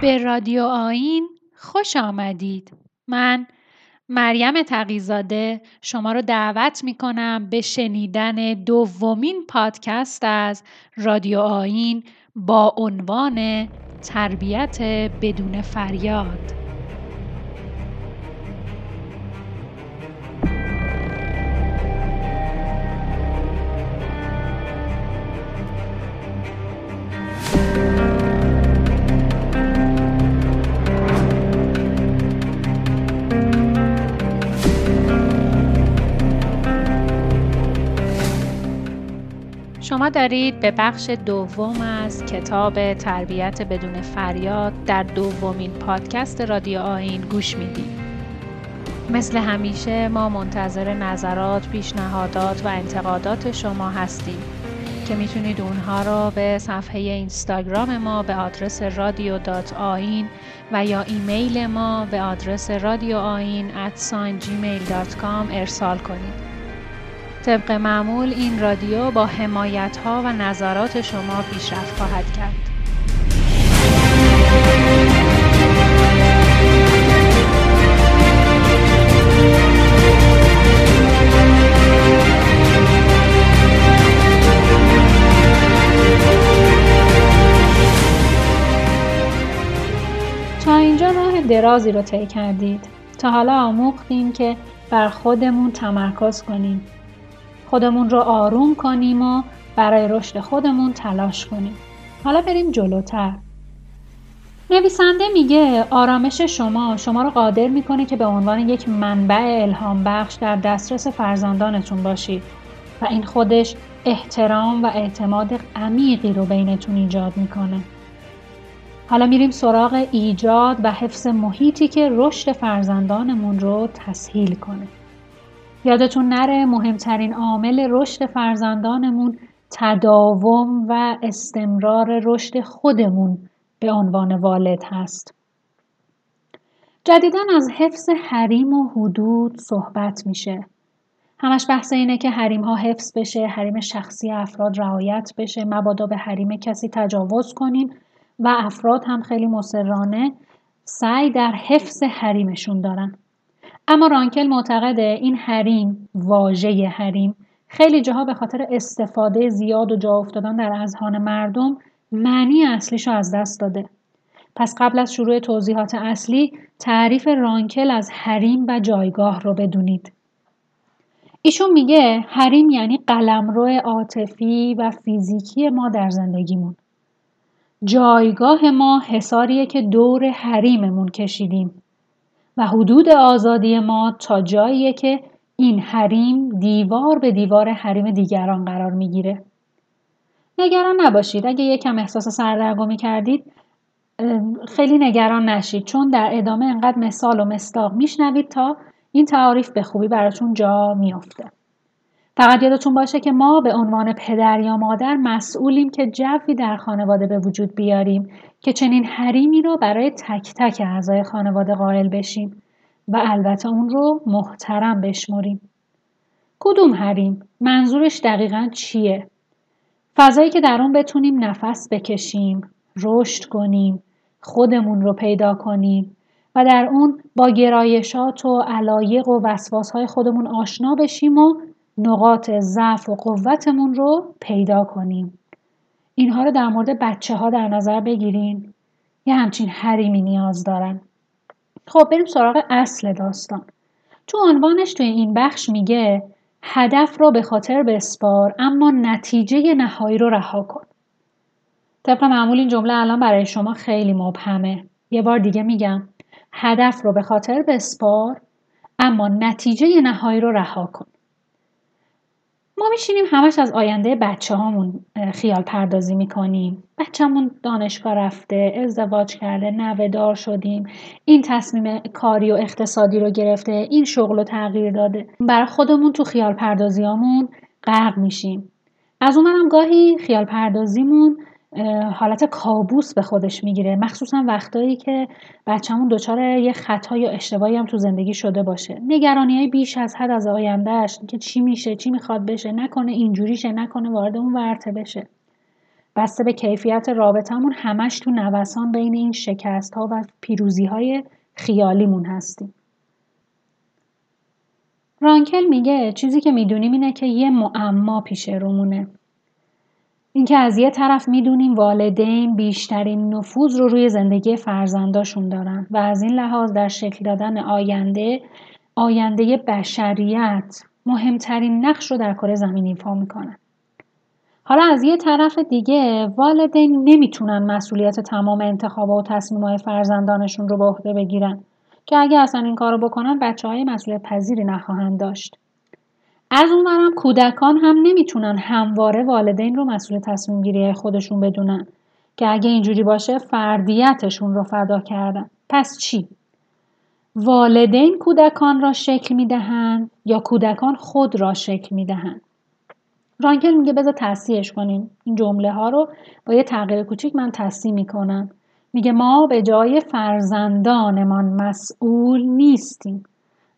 به رادیو آین خوش آمدید. من مریم تقیزاده شما رو دعوت می کنم به شنیدن دومین پادکست از رادیو آین با عنوان تربیت بدون فریاد. شما دارید به بخش دوم از کتاب تربیت بدون فریاد در دومین پادکست رادیو آین گوش می‌دید. مثل همیشه ما منتظر نظرات، پیشنهادات و انتقادات شما هستیم که می‌تونید اونها رو به صفحه اینستاگرام ما به آدرس رادیو دات آین و یا ایمیل ما به آدرس رادیو آین ارسال کنید. طبق معمول این رادیو با حمایت ها و نظرات شما پیشرفت خواهد کرد. اینجا راه درازی رو طی کردید. تا حالا آموختیم که بر خودمون تمرکز کنیم خودمون رو آروم کنیم و برای رشد خودمون تلاش کنیم. حالا بریم جلوتر. نویسنده میگه آرامش شما شما رو قادر می‌کنه که به عنوان یک منبع الهام بخش در دسترس فرزندانتون باشید و این خودش احترام و اعتماد عمیقی رو بینتون ایجاد می‌کنه. حالا میریم سراغ ایجاد و حفظ محیطی که رشد فرزندانمون رو تسهیل کنه. یادتون نره مهمترین عامل رشد فرزندانمون تداوم و استمرار رشد خودمون به عنوان والد هست. جدیدا از حفظ حریم و حدود صحبت میشه. همش بحث اینه که حریم ها حفظ بشه، حریم شخصی افراد رعایت بشه، مبادا به حریم کسی تجاوز کنیم و افراد هم خیلی مسررانه سعی در حفظ حریمشون دارن. اما رانکل معتقده این حریم واژه حریم. خیلی جاها به خاطر استفاده زیاد و جا افتادن در اذهان مردم معنی اصلیشو از دست داده. پس قبل از شروع توضیحات اصلی تعریف رانکل از حریم و جایگاه رو بدونید. ایشون میگه حریم یعنی قلمرو عاطفی و فیزیکی ما در زندگیمون. جایگاه ما حساریه که دور حریممون کشیدیم. و حدود آزادی ما تا جاییه که این حریم دیوار به دیوار حریم دیگران قرار می‌گیره. نگران نباشید. اگه یکم احساس سردرگمی کردید خیلی نگران نشید. چون در ادامه انقدر مثال و مستاق میشنوید تا این تعاریف به خوبی براتون جا میافته. فقط یادتون باشه که ما به عنوان پدر یا مادر مسئولیم که جوی در خانواده به وجود بیاریم. که چنین حریمی رو برای تک تک اعضای خانواده قائل بشیم و البته اون رو محترم بشمریم. کدوم حریم؟ منظورش دقیقا چیه؟ فضایی که در اون بتونیم نفس بکشیم، رشد کنیم، خودمون رو پیدا کنیم و در اون با گرایشات و علایق و وسواس خودمون آشنا بشیم و نقاط ضعف و قوتمون رو پیدا کنیم. اینها رو در مورد بچه ها در نظر بگیرین. یه همچین حریمی نیاز دارن. خب بریم سراغ اصل داستان. تو عنوانش توی این بخش میگه هدف رو به خاطر بسپار اما نتیجه نهایی رو رها کن. طبق معمول این جمله الان برای شما خیلی مبهمه. یه بار دیگه میگم هدف رو به خاطر بسپار اما نتیجه نهایی رو رها کن. ما میشینیم همش از آینده بچه هامون خیال پردازی می‌کنیم. بچهمون دانشگاه رفته ازدواج کرده نوهدار شدیم. این تصمیم کاری و اقتصادی رو گرفته این شغل رو تغییر داده. برای خودمون تو خیال پردازیامون غرق میشیم. از اونورم گاهی خیال پردازیمون حالت کابوس به خودش می‌گیره مخصوصا وقتایی که بچهمون دچار یه خطا یا اشتباهی هم تو زندگی شده باشه. نگرانی های بیش از حد از آیندهش که چی میشه چی می‌خواد بشه نکنه اینجوریشه نکنه وارد اون ورته بشه. بسته به کیفیت رابطمون همش تو نوسان بین این شکست ها و پیروزی های خیالیمون هستیم. رانکل میگه چیزی که می‌دونیم اینه که یه معما پیش رومونه. اینکه از یه طرف می‌دونیم والدین بیشترین نفوذ رو روی زندگی فرزنداشون دارن و از این لحاظ در شکل دادن آینده آینده بشریت مهمترین نقش رو در کره زمین ایفا می‌کنن حالا از یه طرف دیگه والدین نمی‌تونن مسئولیت تمام انتخابات و تصمیمهای فرزندانشون رو به عهده بگیرن که اگه اصلا این کارو بکنن بچه های مسئولیت پذیری نخواهند داشت. از اونورم کودکان هم نمی‌تونن همواره والدین رو مسئول تصمیم گیری خودشون بدونن که اگه اینجوری باشه فردیتشون رو فدا کردن. پس چی؟ والدین کودکان را شکل می‌دهند یا کودکان خود را شکل می‌دهند؟ رانکل میگه بذار تصحیحش کنیم. این جمله ها رو با یه تغییر کوچیک من تصحیح می‌کنم. میگه ما به جای فرزندانمان مسئول نیستیم.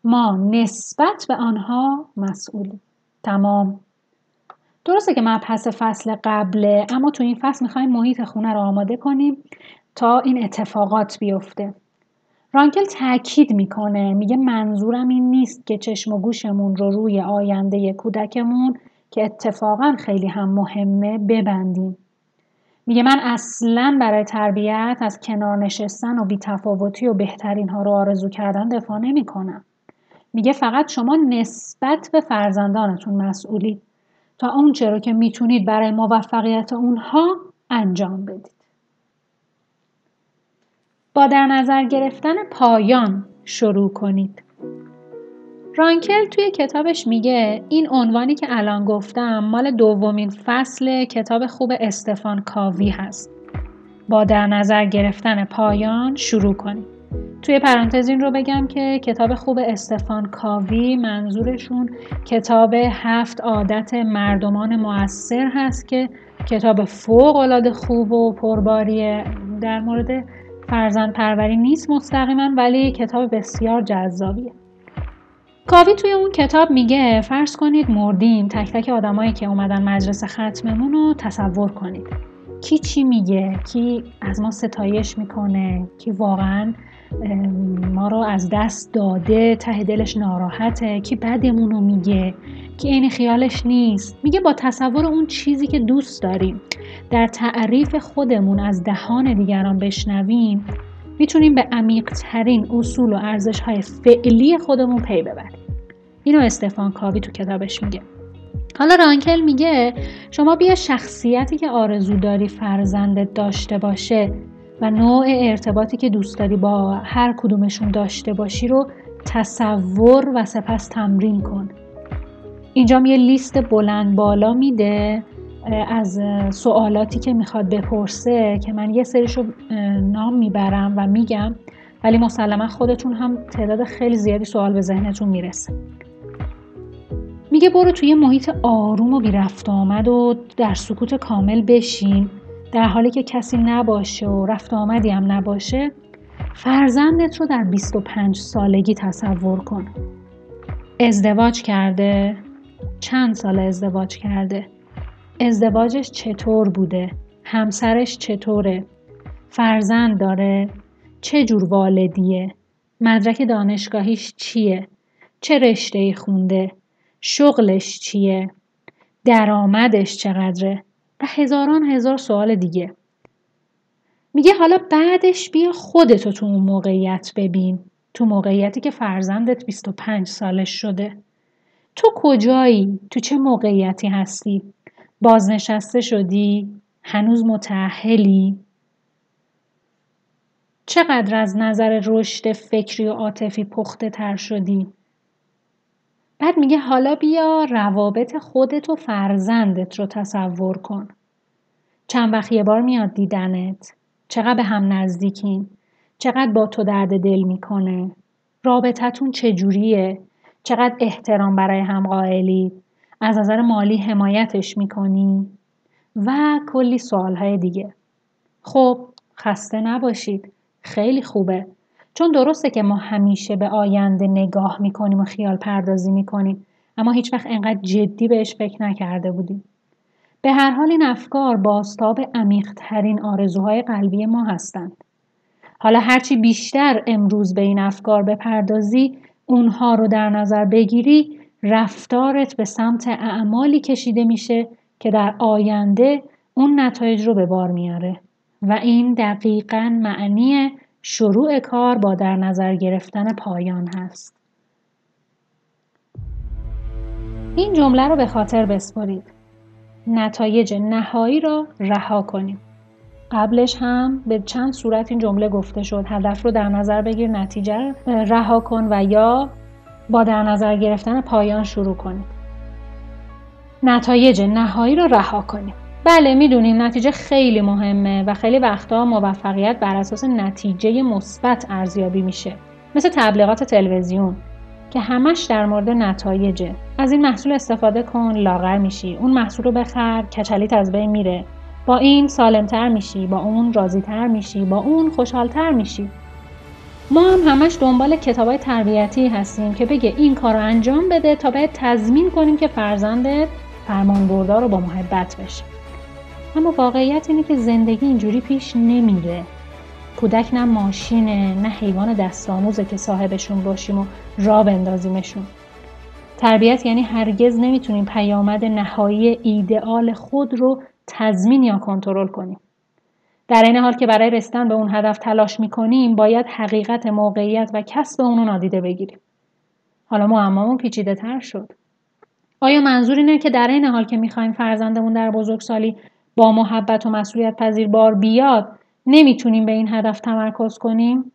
ما نسبت به آنها مسئولیم. تمام. درسته که مبحث فصل قبله اما تو این فصل می‌خوایم محیط خونه رو آماده کنیم تا این اتفاقات بیفته. رانکل تاکید می‌کنه میگه منظورم این نیست که چشم و گوشمون رو روی آینده کودکمون که اتفاقا خیلی هم مهمه ببندیم. میگه من اصلا برای تربیت از کنار نشستن و بیتفاوتی و بهترین ها رو آرزو کردن دفاع نمی کنم. میگه فقط شما نسبت به فرزندانتون مسئولید تا اون رو که می‌تونید برای موفقیت اونها انجام بدید. با در نظر گرفتن پایان شروع کنید. رانکل توی کتابش میگه این عنوانی که الان گفتم مال دومین فصل کتاب خوب استفان کاوی هست. با در نظر گرفتن پایان شروع کنید. توی پرانتز این رو بگم که کتاب خوب استفان کاوی منظورشون کتاب هفت عادت مردمان موثر هست که کتاب فوق العاده خوب و پرباریه. در مورد فرزند پروری نیست مستقیما ولی کتاب بسیار جذابیه. کاوی توی اون کتاب میگه فرض کنید مردیم تک تک آدمایی که اومدن مجلس ختممون رو تصور کنید. کی چی میگه کی از ما ستایش می‌کنه کی واقعا ما رو از دست داده ته دلش ناراحته کی بدمون رو میگه کی این خیالش نیست. میگه با تصور اون چیزی که دوست داریم در تعریف خودمون از دهان دیگران بشنویم می‌تونیم به عمیقترین اصول و ارزش های فعلی خودمون پی ببریم. اینو استفان کاوی تو کتابش میگه. حالا رانکل میگه شما بیا شخصیتی که آرزو داری فرزندت داشته باشه و نوع ارتباطی که دوست داری با هر کدومشون داشته باشی رو تصور و سپس تمرین کن. اینجا یه لیست بلند بالا میده از سوالاتی که می‌خواد بپرسه که من یه سریشو نام می‌برم و میگم ولی مسلما خودتون هم تعداد خیلی زیادی سوال به ذهنتون می‌رسه. میگه برو توی محیط آروم و بی رفت آمد و در سکوت کامل بشین. در حالی که کسی نباشه و رفت آمدی هم نباشه فرزندت رو در 25 سالگی تصور کن. ازدواج کرده. چند سال ازدواج کرده. ازدواجش چطور بوده؟ همسرش چطوره؟ فرزند داره؟ چه جور والدیه؟ مدرک دانشگاهیش چیه؟ چه رشته خونده؟ شغلش چیه درآمدش چقدره و هزاران هزار سوال دیگه میگه حالا بعدش بیا خودتو تو اون موقعیت ببین تو موقعیتی که فرزندت 25 سالش شده تو کجایی؟ تو چه موقعیتی هستی؟ بازنشسته شدی؟ هنوز متعهلی؟ چقدر از نظر رشد فکری و عاطفی پخته تر شدی؟ بعد میگه حالا بیا روابط خودت و فرزندت رو تصور کن. چند وقت یه بار میاد دیدنت. چقدر به هم نزدیکین. چقدر با تو درد دل می‌کنه. رابطتون چجوریه. چقدر احترام برای هم قائلی. از نظر مالی حمایتش می‌کنی. و کلی سوالهای دیگه. خب خسته نباشید. خیلی خوبه. چون درسته که ما همیشه به آینده نگاه می‌کنیم و خیال پردازی می‌کنیم اما هیچ وقت انقدر جدی بهش فکر نکرده بودیم به هر حال این افکار باستاب عمیقترین آرزوهای قلبی ما هستند. حالا هرچی بیشتر امروز به این افکار بپردازی اونها رو در نظر بگیری رفتارت به سمت اعمالی کشیده میشه که در آینده اون نتایج رو به بار میاره و این دقیقا معنی شروع کار با در نظر گرفتن پایان هست. این جمله رو به خاطر بسپارید. نتایج نهایی را رها کنیم. قبلش هم به چند صورت این جمله گفته شد. هدف رو در نظر بگیر نتیجه رها کن و یا با در نظر گرفتن پایان شروع کنید. نتایج نهایی را رها کنیم. بله می‌دونیم نتیجه خیلی مهمه و خیلی وقتا موفقیت بر اساس نتیجه مثبت ارزیابی میشه مثل تبلیغات تلویزیون که همش در مورد نتایجه. از این محصول استفاده کن لاغر میشی. اون محصول رو بخر کچلیت از بین میره. با این سالمتر میشی با اون راضیتر میشی با اون خوشحالتر میشی. ما هم همش دنبال کتابای تربیتی هستیم که بگه این کار رو انجام بده تا باید تضمین کنیم که فرزندت فرمان بردار رو با محبت بشه. اما واقعیت اینه که زندگی اینجوری پیش نمیره. کودک نه ماشینه نه حیوان دستآموزه که صاحبشون باشیم و را بندازیمشون. تربیت یعنی هرگز نمی‌تونیم پیامد نهایی ایدئال خود رو تضمین یا کنترل کنیم. در این حال که برای رسیدن به اون هدف تلاش می‌کنیم باید حقیقت موقعیت و کسب اون رو نادیده بگیریم. حالا معمامون پیچیده تر شد. آیا منظور اینه که در این حال که می‌خوایم فرزندمون در بزرگسالی با محبت و مسئولیت پذیر بار بیاد نمی‌تونیم به این هدف تمرکز کنیم؟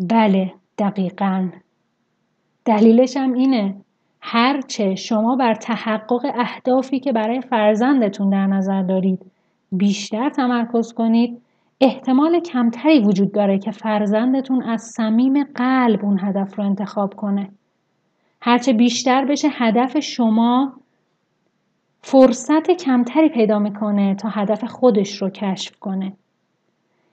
بله دقیقا. دلیلش هم اینه. هرچه شما بر تحقق اهدافی که برای فرزندتون در نظر دارید بیشتر تمرکز کنید احتمال کمتری وجود داره که فرزندتون از صمیم قلب اون هدف رو انتخاب کنه. هرچه بیشتر بشه هدف شما فرصت کمتری پیدا می‌کنه تا هدف خودش رو کشف کنه.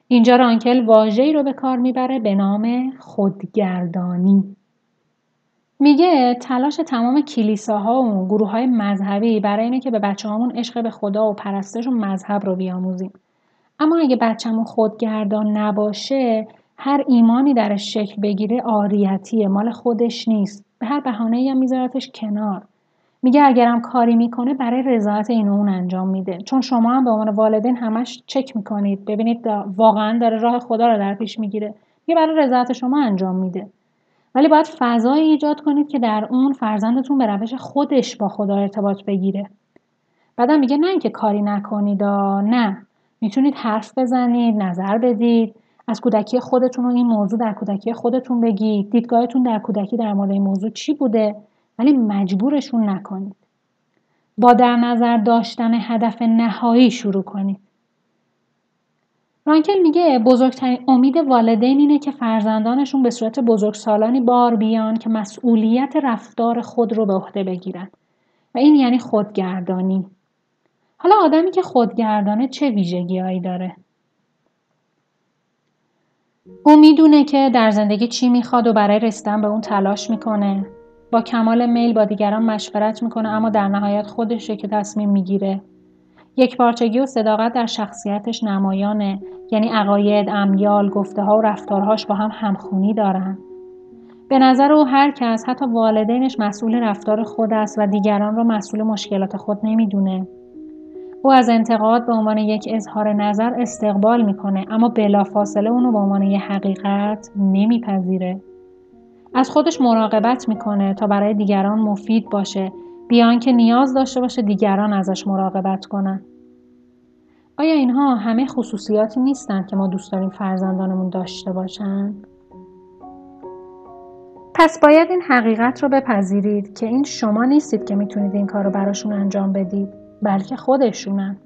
اینجا رانکل واژه‌ای رو به کار می‌بره به نام خودگردانی. میگه تلاش تمام کلیساها و گروه های مذهبی برای اینه که به بچه همون عشق به خدا و پرستش و مذهب رو بیاموزیم. اما اگه بچهمون خودگردان نباشه هر ایمانی درش شکل بگیره آریتیه مال خودش نیست به هر بهانه هم میذارتش کنار میگه اگرم کاری می‌کنه برای رضایت این اون انجام میده. چون شما هم به عنوان والدین همش چک می‌کنید. ببینید واقعا داره راه خدا رو در پیش می‌گیره. میگه برای رضایت شما انجام میده. ولی باید فضایی ایجاد کنید که در اون فرزندتون به روش خودش با خدا ارتباط بگیره. بعدم میگه نه اینکه کاری نکنید نه. می‌تونید حرف بزنید نظر بدید. از کودکی خودتون و این موضوع در کودکی خودتون بگید. دیدگاهتون در کودکی در مورد این موضوع چی بوده؟ ولی مجبورشون نکنید. با در نظر داشتن هدف نهایی شروع کنید. رانکل میگه بزرگترین امید والدین اینه که فرزندانشون به صورت بزرگسالانی بار بیان که مسئولیت رفتار خود رو به عهده بگیرن و این یعنی خودگردانی. حالا آدمی که خودگردانه چه ویژگیهایی داره؟ او می‌دونه که در زندگی چی می‌خواد و برای رسیدن به اون تلاش می‌کنه با کمال میل با دیگران مشورت می‌کنه اما در نهایت خودشه که تصمیم می‌گیره یک پارچگی و صداقت در شخصیتش نمایانه یعنی عقاید، امیال، گفته ها و رفتارهاش با هم همخونی دارن. به نظر او هر کس حتی والدینش مسئول رفتار خود است و دیگران را مسئول مشکلات خود نمی‌دونه. او از انتقاد به عنوان یک اظهار نظر استقبال می‌کنه اما بلافاصله اونو به عنوان یک حقیقت نمیپذیره. از خودش مراقبت می‌کنه تا برای دیگران مفید باشه بیان که نیاز داشته باشه دیگران ازش مراقبت کنن. آیا اینها همه خصوصیاتی نیستند که ما دوست داریم فرزندانمون داشته باشن؟ پس باید این حقیقت رو بپذیرید که این شما نیستید که می‌تونید این کار رو براشون انجام بدید بلکه خودشونن.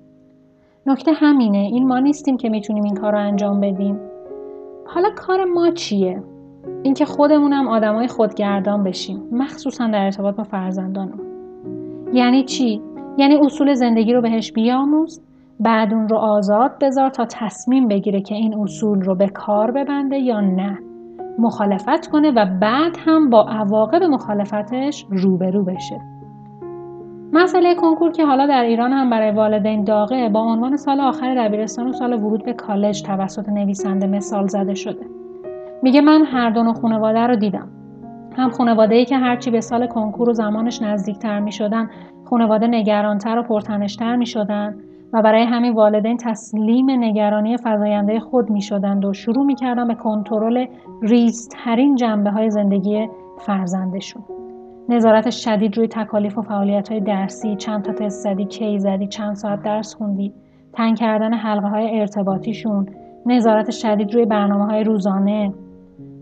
نکته همینه این ما نیستیم که می‌تونیم این کار رو انجام بدیم. حالا کار ما چیه؟ اینکه خودمونم آدمای خودگردان بشیم مخصوصا در ارتباط با فرزندانم. یعنی چی؟ یعنی اصول زندگی رو بهش بیاموز بعد اون رو آزاد بذار تا تصمیم بگیره که این اصول رو به کار ببنده یا نه. مخالفت کنه و بعد هم با عواقب مخالفتش روبرو بشه. مسئله کنکور که حالا در ایران هم برای والدین داغه با عنوان سال آخر دبیرستان و سال ورود به کالج توسط نویسنده مثال زده شده. میگه من هر دو خانواده رو دیدم. هم خانواده ای که هرچی به سال کنکور و زمانش نزدیکتر می شدن خانواده نگرانتر و پرتنشتر می شدن و برای همین والدین تسلیم نگرانی فضاینده خود می شدند و شروع می کردن به کنترل ریزترین جنبه های زندگی فرزندشون. نظارت شدید روی تکالیف و فعالیت های درسی، چند تا تست زدی، کی زدی، چند ساعت درس خوندی، تنگ کردن حلقه های ارتباطیشون، نظارت شدید روی برنامه های روزانه.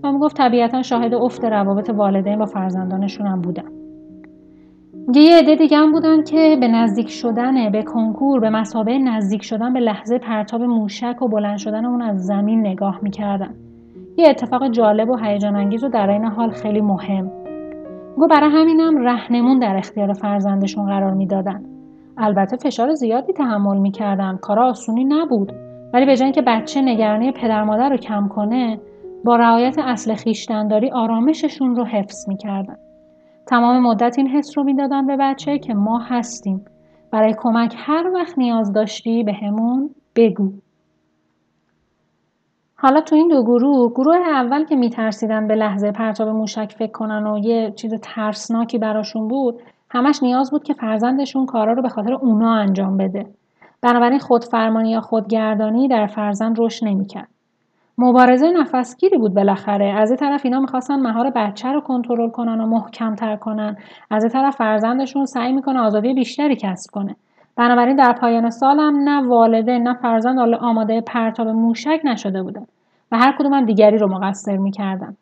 و گفت طبیعتا شاهد افت روابط والدین با فرزندانشون هم بودن. یه عده دیگه هم بودن که به نزدیک شدن به کنکور به مسابقه نزدیک شدن به لحظه پرتاب موشک و بلند شدن اون از زمین نگاه می‌کردن. یه اتفاق جالب و هیجان انگیز و در این حال خیلی مهم. گو برای همینم رهنمون در اختیار فرزندشون قرار می‌دادن. البته فشار زیادی تحمل می‌کردن. کار آسونی نبود. ولی به جای که بچه نگرانی پدر مادر رو کم کنه با رعایت اصل خیشتنداری آرامششون رو حفظ می‌کردن. تمام مدت این حس رو می‌دادن به بچه که ما هستیم. برای کمک هر وقت نیاز داشتی به همون بگو. حالا تو این دو گروه گروه اول که میترسیدن به لحظه پرتاب موشک فکر کنن و یه چیز ترسناکی براشون بود همش نیاز بود که فرزندشون کارا رو به خاطر اونا انجام بده. بنابراین خودفرمانی یا خودگردانی در فرزند رشد نمی‌کرد. مبارزه نفسگیری بود بالاخره. از این طرف اینا می‌خواستن مهار بچه رو کنترل کنن و محکمتر کنن. از این طرف فرزندشون سعی می‌کنه آزادی بیشتری کسب کنه. بنابراین در پایان سالم نه والده نه فرزند آماده پرتاب موشک نشده بودن و هر کدوم هم دیگری رو مقصر می‌کردن.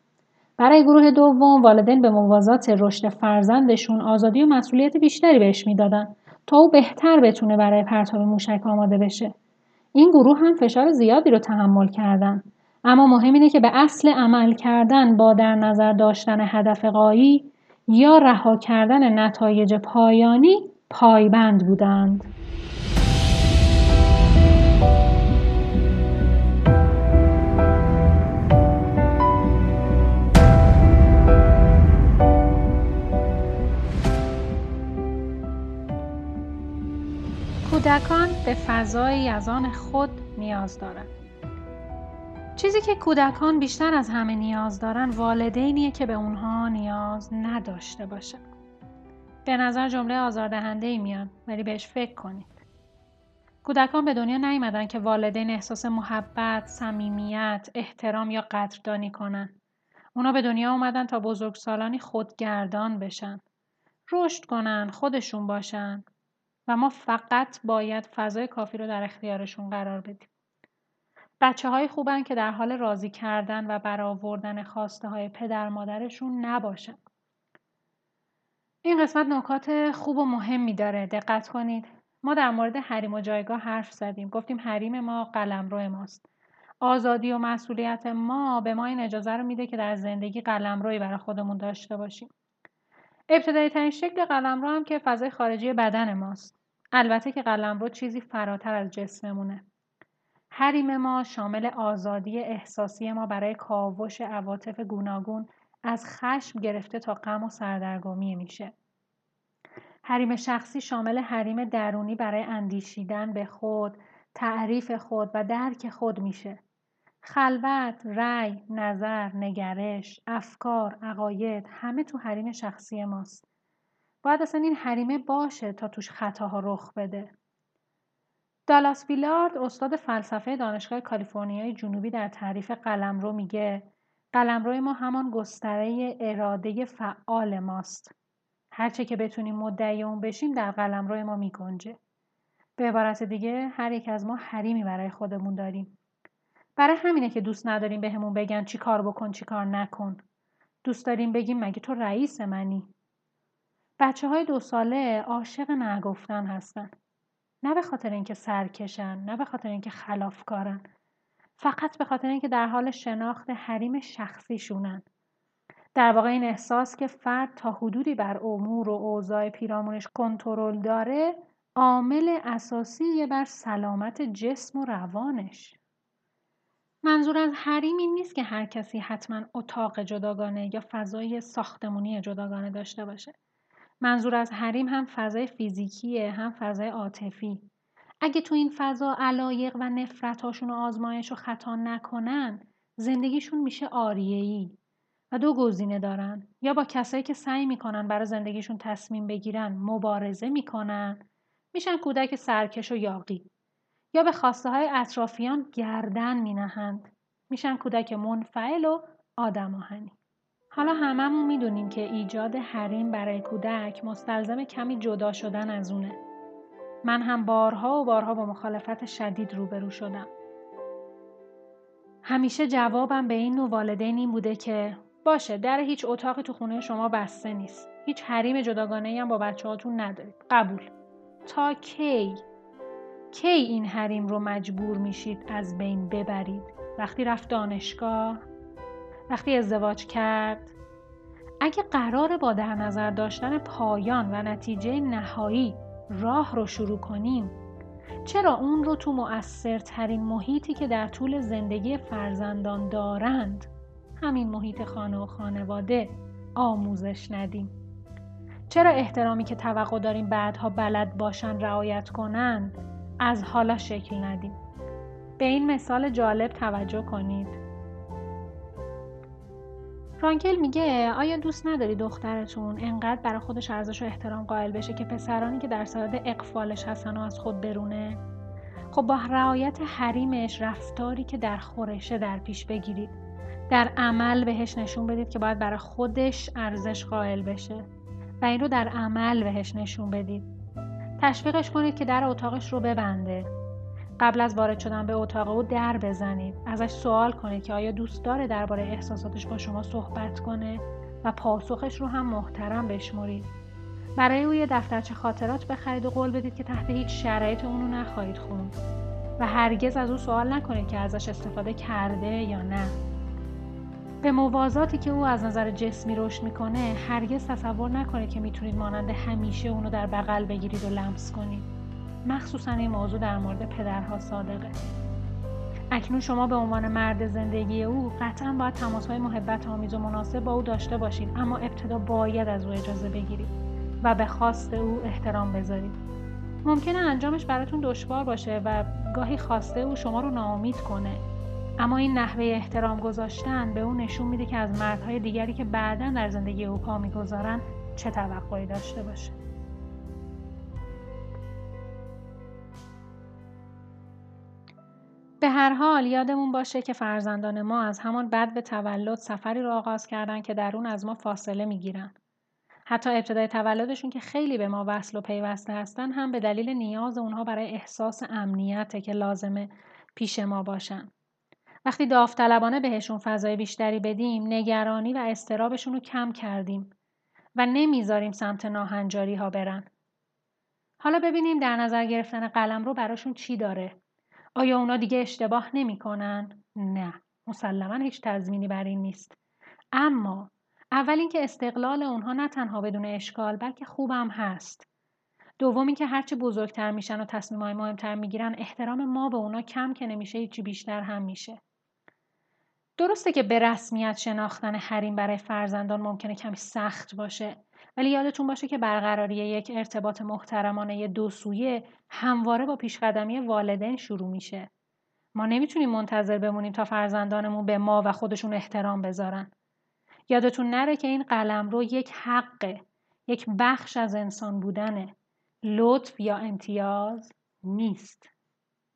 برای گروه دوم والدین به موازات رشد فرزندشون آزادی و مسئولیت بیشتری بهش می‌دادن تا او بهتر بتونه برای پرتاب موشک آماده بشه. این گروه هم فشار زیادی رو تحمل کردن. اما مهم اینه که به اصل عمل کردن با در نظر داشتن هدف قایی یا رها کردن نتایج پایانی پایبند بودند. کودکان به فضایی از آن خود نیاز دارند. چیزی که کودکان بیشتر از همه نیاز دارن والدینیه که به اونها نیاز نداشته باشه. به نظر جمله آزاردهنده ای میاد ولی بهش فکر کنید. کودکان به دنیا نیومدن که والدین احساس محبت، صمیمیت، احترام یا قدردانی کنن. اونا به دنیا اومدن تا بزرگسالانی خودگردان بشن. رشد کنن، خودشون باشن و ما فقط باید فضای کافی رو در اختیارشون قرار بدیم. بچه های خوبن که در حال راضی کردن و برآوردن خواسته های پدر مادرشون نباشن. این قسمت نکات خوب و مهمی داره دقت کنید. ما در مورد حریم و جایگاه حرف زدیم. گفتیم حریم ما قلمرو ماست. آزادی و مسئولیت ما به ما این اجازه رو میده که در زندگی قلمروی برای خودمون داشته باشیم. ابتدایی ترین شکل قلمرو هم که فضای خارجی بدن ماست. البته که قلمرو چیزی فراتر از جسممونه. حریم ما شامل آزادی احساسی ما برای کاوش عواطف گوناگون از خشم گرفته تا غم و سردرگمی میشه. حریم شخصی شامل حریم درونی برای اندیشیدن به خود، تعریف خود و درک خود میشه. خلوت، رأی، نظر، نگرش، افکار، عقاید همه تو حریم شخصی ماست. باید اصلا این حریمه باشه تا توش خطاها رخ بده. دالاس ویلارد استاد فلسفه دانشگاه کالیفرنیای جنوبی در تعریف قلمرو میگه. قلمرو ما همان گستره اراده فعال ماست. هرچه که بتونیم مدعی اون بشیم در قلمرو ما میگنجه. به عبارت دیگه هر یک از ما حریمی برای خودمون داریم. برای همینه که دوست نداریم بهمون به بگن چی کار بکن چی کار نکن. دوست داریم بگیم مگه تو رئیس منی؟ بچه های دو ساله عاشق نگفتن هستن. نه به خاطر اینکه سرکشن نه به خاطر اینکه خلافکارن. فقط به خاطر اینکه در حال شناخت حریم شخصیشونن. در واقع این احساس که فرد تا حدودی بر امور و اوضاع پیرامونش کنترل داره عامل اساسی بر سلامت جسم و روانش. منظور از حریم این نیست که هر کسی حتما اتاق جداگانه یا فضای ساختمونی جداگانه داشته باشه. منظور از حریم هم فضای فیزیکیه هم فضای عاطفی. اگه تو این فضا علایق و نفرتاشون و آزمایش و خطا نکنن زندگیشون میشه آریهی و دو گزینه دارن. یا با کسایی که سعی می‌کنن برای زندگیشون تصمیم بگیرن مبارزه می‌کنن میشن کودک سرکش و یاقی. یا به خواسته های اطرافیان گردن مینهند. میشن کودک منفعل و آدم آهنی. حالا هممون می‌دونیم که ایجاد حریم برای کودک مستلزم کمی جدا شدن از اونه. من هم بارها و بارها با مخالفت شدید روبرو شدم. همیشه جوابم به این نوع والدین این بوده که باشه در هیچ اتاقی تو خونه شما بسته نیست. هیچ حریم جداگانه هم با بچه هاتون ندارید. قبول. تا کی؟ کی این حریم رو مجبور میشید از بین ببرید؟ وقتی رفت دانشگاه؟ وقتی ازدواج کرد؟ اگه قرار با در نظر داشتن پایان و نتیجه نهایی راه رو شروع کنیم چرا اون رو تو مؤثرترین محیطی که در طول زندگی فرزندان دارند همین محیط خانه و خانواده آموزش ندیم چرا احترامی که توقع داریم بعدها بلد باشن رعایت کنند از حالا شکل ندیم به این مثال جالب توجه کنید فرانکل میگه آیا دوست نداری دخترتون انقدر برای خودش ارزش و احترام قائل بشه که پسرانی که در صدد اقفالش هستن و از خود برونه؟ خب با رعایت حریمش رفتاری که در خورشه در پیش بگیرید. در عمل بهش نشون بدید که باید برای خودش ارزش قائل بشه. و این رو در عمل بهش نشون بدید. تشویقش کنید که در اتاقش رو ببنده. قبل از وارد شدن به اتاق او در بزنید. ازش سوال کنید که آیا دوست داره درباره احساساتش با شما صحبت کنه و پاسخش رو هم محترم بشمرید. برای او یه دفترچه خاطرات بخرید و قول بدید که تحت هیچ شرایط اونو نخواهید خوند و هرگز از او سوال نکنید که ازش استفاده کرده یا نه. به موازاتی که او از نظر جسمی رشد می‌کنه هرگز تصور نکنید که می‌تونید مانند همیشه اونو در بغل بگیرید و لمس کنید. مخصوصا این موضوع در مورد پدرها صادقه. اکنون شما به عنوان مرد زندگی او قطعا باید تماسهای محبت آمیز و مناسب با او داشته باشید اما ابتدا باید از او اجازه بگیرید و به خواست او احترام بذارید. ممکنه انجامش براتون دشوار باشه و گاهی خواسته او شما رو ناامید کنه. اما این نحوه احترام گذاشتن به او نشون میده که از مردهای دیگری که بعدا در زندگی او پا می‌گذارن چه توقعی داشته باشه. به هر حال یادمون باشه که فرزندان ما از همان بعد به تولد سفری رو آغاز کردن که در اون از ما فاصله می‌گیرن. حتی ابتدای تولدشون که خیلی به ما وصل و پیوسته هستن هم به دلیل نیاز اونها برای احساس امنیته که لازمه پیش ما باشن. وقتی داوطلبانه بهشون فضای بیشتری بدیم نگرانی و استرابشون رو کم کردیم و نمی‌ذاریم سمت ناهنجاری ها برن. حالا ببینیم در نظر گرفتن قلم رو براشون چی داره. آیا اونا دیگه اشتباه نمی‌کنن؟ نه مسلما هیچ تضمینی بر این نیست. اما اول اینکه استقلال اونها نه تنها بدون اشکال بلکه خوبم هست. دوم اینکه هرچی بزرگتر میشن و تصمیمهای مهمتر می‌گیرن احترام ما به اونا کم که نمیشه هیچی بیشتر هم میشه. درسته که به رسمیت شناختن حریم برای فرزندان ممکنه کمی سخت باشه. ولی یادتون باشه که برقراری یک ارتباط محترمانه دو سویه همواره با پیشقدمی والدین شروع میشه. ما نمی‌تونیم منتظر بمونیم تا فرزندانمون به ما و خودشون احترام بذارن. یادتون نره که این قلم رو یک حقه، یک بخش از انسان بودنه. لطف یا امتیاز نیست.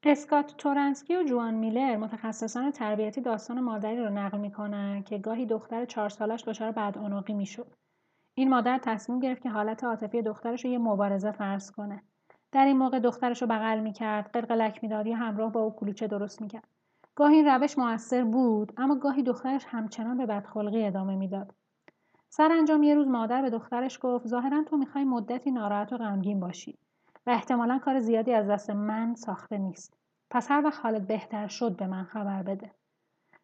اسکات تورنسکی و جوان میلر متخصصان تربیتی داستان مادری رو نقل می‌کنن که گاهی دختر چهار سالش دچار بدعنقی می‌شد. این مادر تصمیم گرفت که حالت عاطفی دخترش رو یه مبارزه فرض کنه. در این موقع دخترش رو بغل می‌کرد، قلقلک می‌داد یا همراه با او کلوچه درست می‌کرد. گاهی این روش موثر بود، اما گاهی دخترش همچنان به بدخلقی ادامه می‌داد. سرانجام یه روز مادر به دخترش گفت ظاهرا تو می‌خوای مدتی ناراحت و غمگین باشی و احتمالا کار زیادی از دست من ساخته نیست. پس هر وقت حالت بهتر شد به من خبر بده.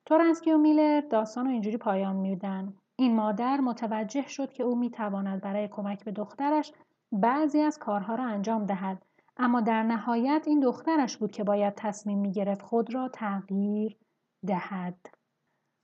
تورنسکی و میلر داستان رو اینجوری پایان میدن این مادر متوجه شد که او می‌تواند برای کمک به دخترش بعضی از کارها را انجام دهد اما در نهایت این دخترش بود که باید تصمیم می گرفت خود را تغییر دهد.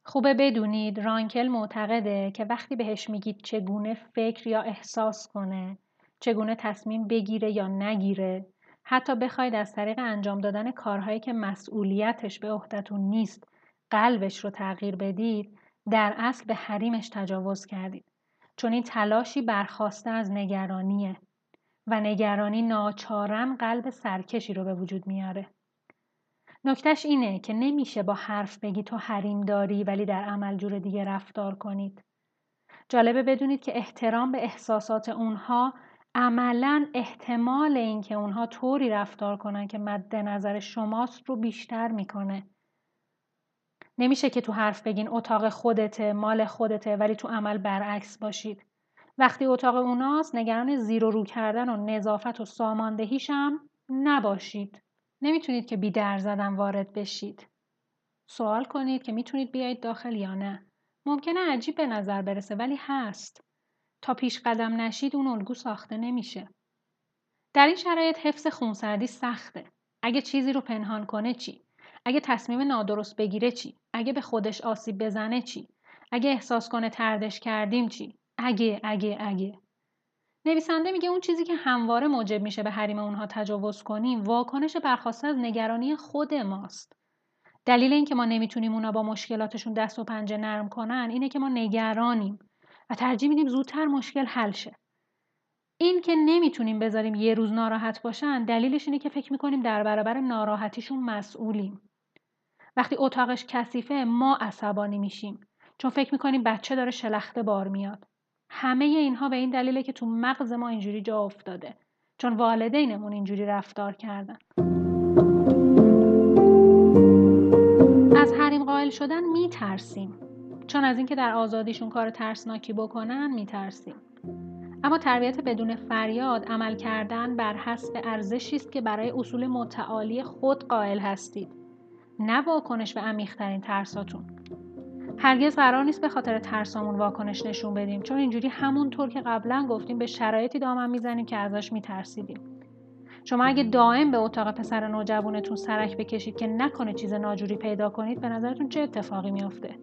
خوبه بدونید رانکل معتقده که وقتی بهش میگید چگونه فکر یا احساس کنه چگونه تصمیم بگیره یا نگیره حتی بخواید از طریق انجام دادن کارهایی که مسئولیتش به عهدتون نیست قلبش رو تغییر بدید در اصل به حریمش تجاوز کردید چون این تلاشی برخواسته از نگرانیه و نگرانی ناچارن قلب سرکشی رو به وجود میاره. نکتش اینه که نمیشه با حرف بگی تو حریم داری ولی در عمل جور دیگه رفتار کنید. جالبه بدونید که احترام به احساسات اونها عملا احتمال اینکه اونها طوری رفتار کنن که مد نظر شماست رو بیشتر می‌کنه. نمیشه که تو حرف بگین اتاق خودته مال خودته ولی تو عمل برعکس باشید وقتی اتاق اوناست نگران زیر و رو کردن و نظافت و ساماندهیش هم نباشید نمی‌تونید که بی در زدن وارد بشید سوال کنید که می‌تونید بیایید داخل یا نه ممکنه عجیب به نظر برسه ولی هست تا پیش قدم نشید اون الگو ساخته نمیشه. در این شرایط حفظ خونسردی سخته. اگه چیزی رو پنهان کنه چی؟ اگه تصمیم نادرست بگیره چی؟ اگه به خودش آسیب بزنه چی؟ اگه احساس کنه تردش کردیم چی؟ اگه اگه اگه نویسنده میگه اون چیزی که همواره موجب میشه به حریم اونها تجاوز کنیم واکنش برخواسته از نگرانی خود ماست. دلیل اینکه ما نمی‌تونیم اونا با مشکلاتشون دست و پنجه نرم کنن اینه که ما نگرانیم و ترجیح میدیم زودتر مشکل حل شه این که نمی‌تونیم بذاریم یه روز ناراحت باشن دلیلش اینه که فکر می‌کنیم در برابر ناراحتیشون مسئولیم وقتی اتاقش کثیفه ما عصبانی میشیم. چون فکر می‌کنیم بچه داره شلخته بار میاد. همه اینها به این دلیله که تو مغز ما اینجوری جا افتاده. چون والدینمون اینجوری رفتار کردن. از حریم قائل شدن میترسیم. چون از اینکه در آزادیشون کار ترسناکی بکنن میترسیم. اما تربیت بدون فریاد عمل کردن بر حسب ارزشی است که برای اصول متعالی خود قائل هستید. نه واکنش به عمیقترین ترساتون. هرگز قرار نیست به خاطر ترسامون واکنش نشون بدیم چون اینجوری همونطور که قبلا گفتیم به شرایطی دامن می‌زنیم که ازش میترسیدیم. شما اگه دائم به اتاق پسر نوجوانتون سرک بکشید که نکنه چیز ناجوری پیدا کنید به نظرتون چه اتفاقی میافته؟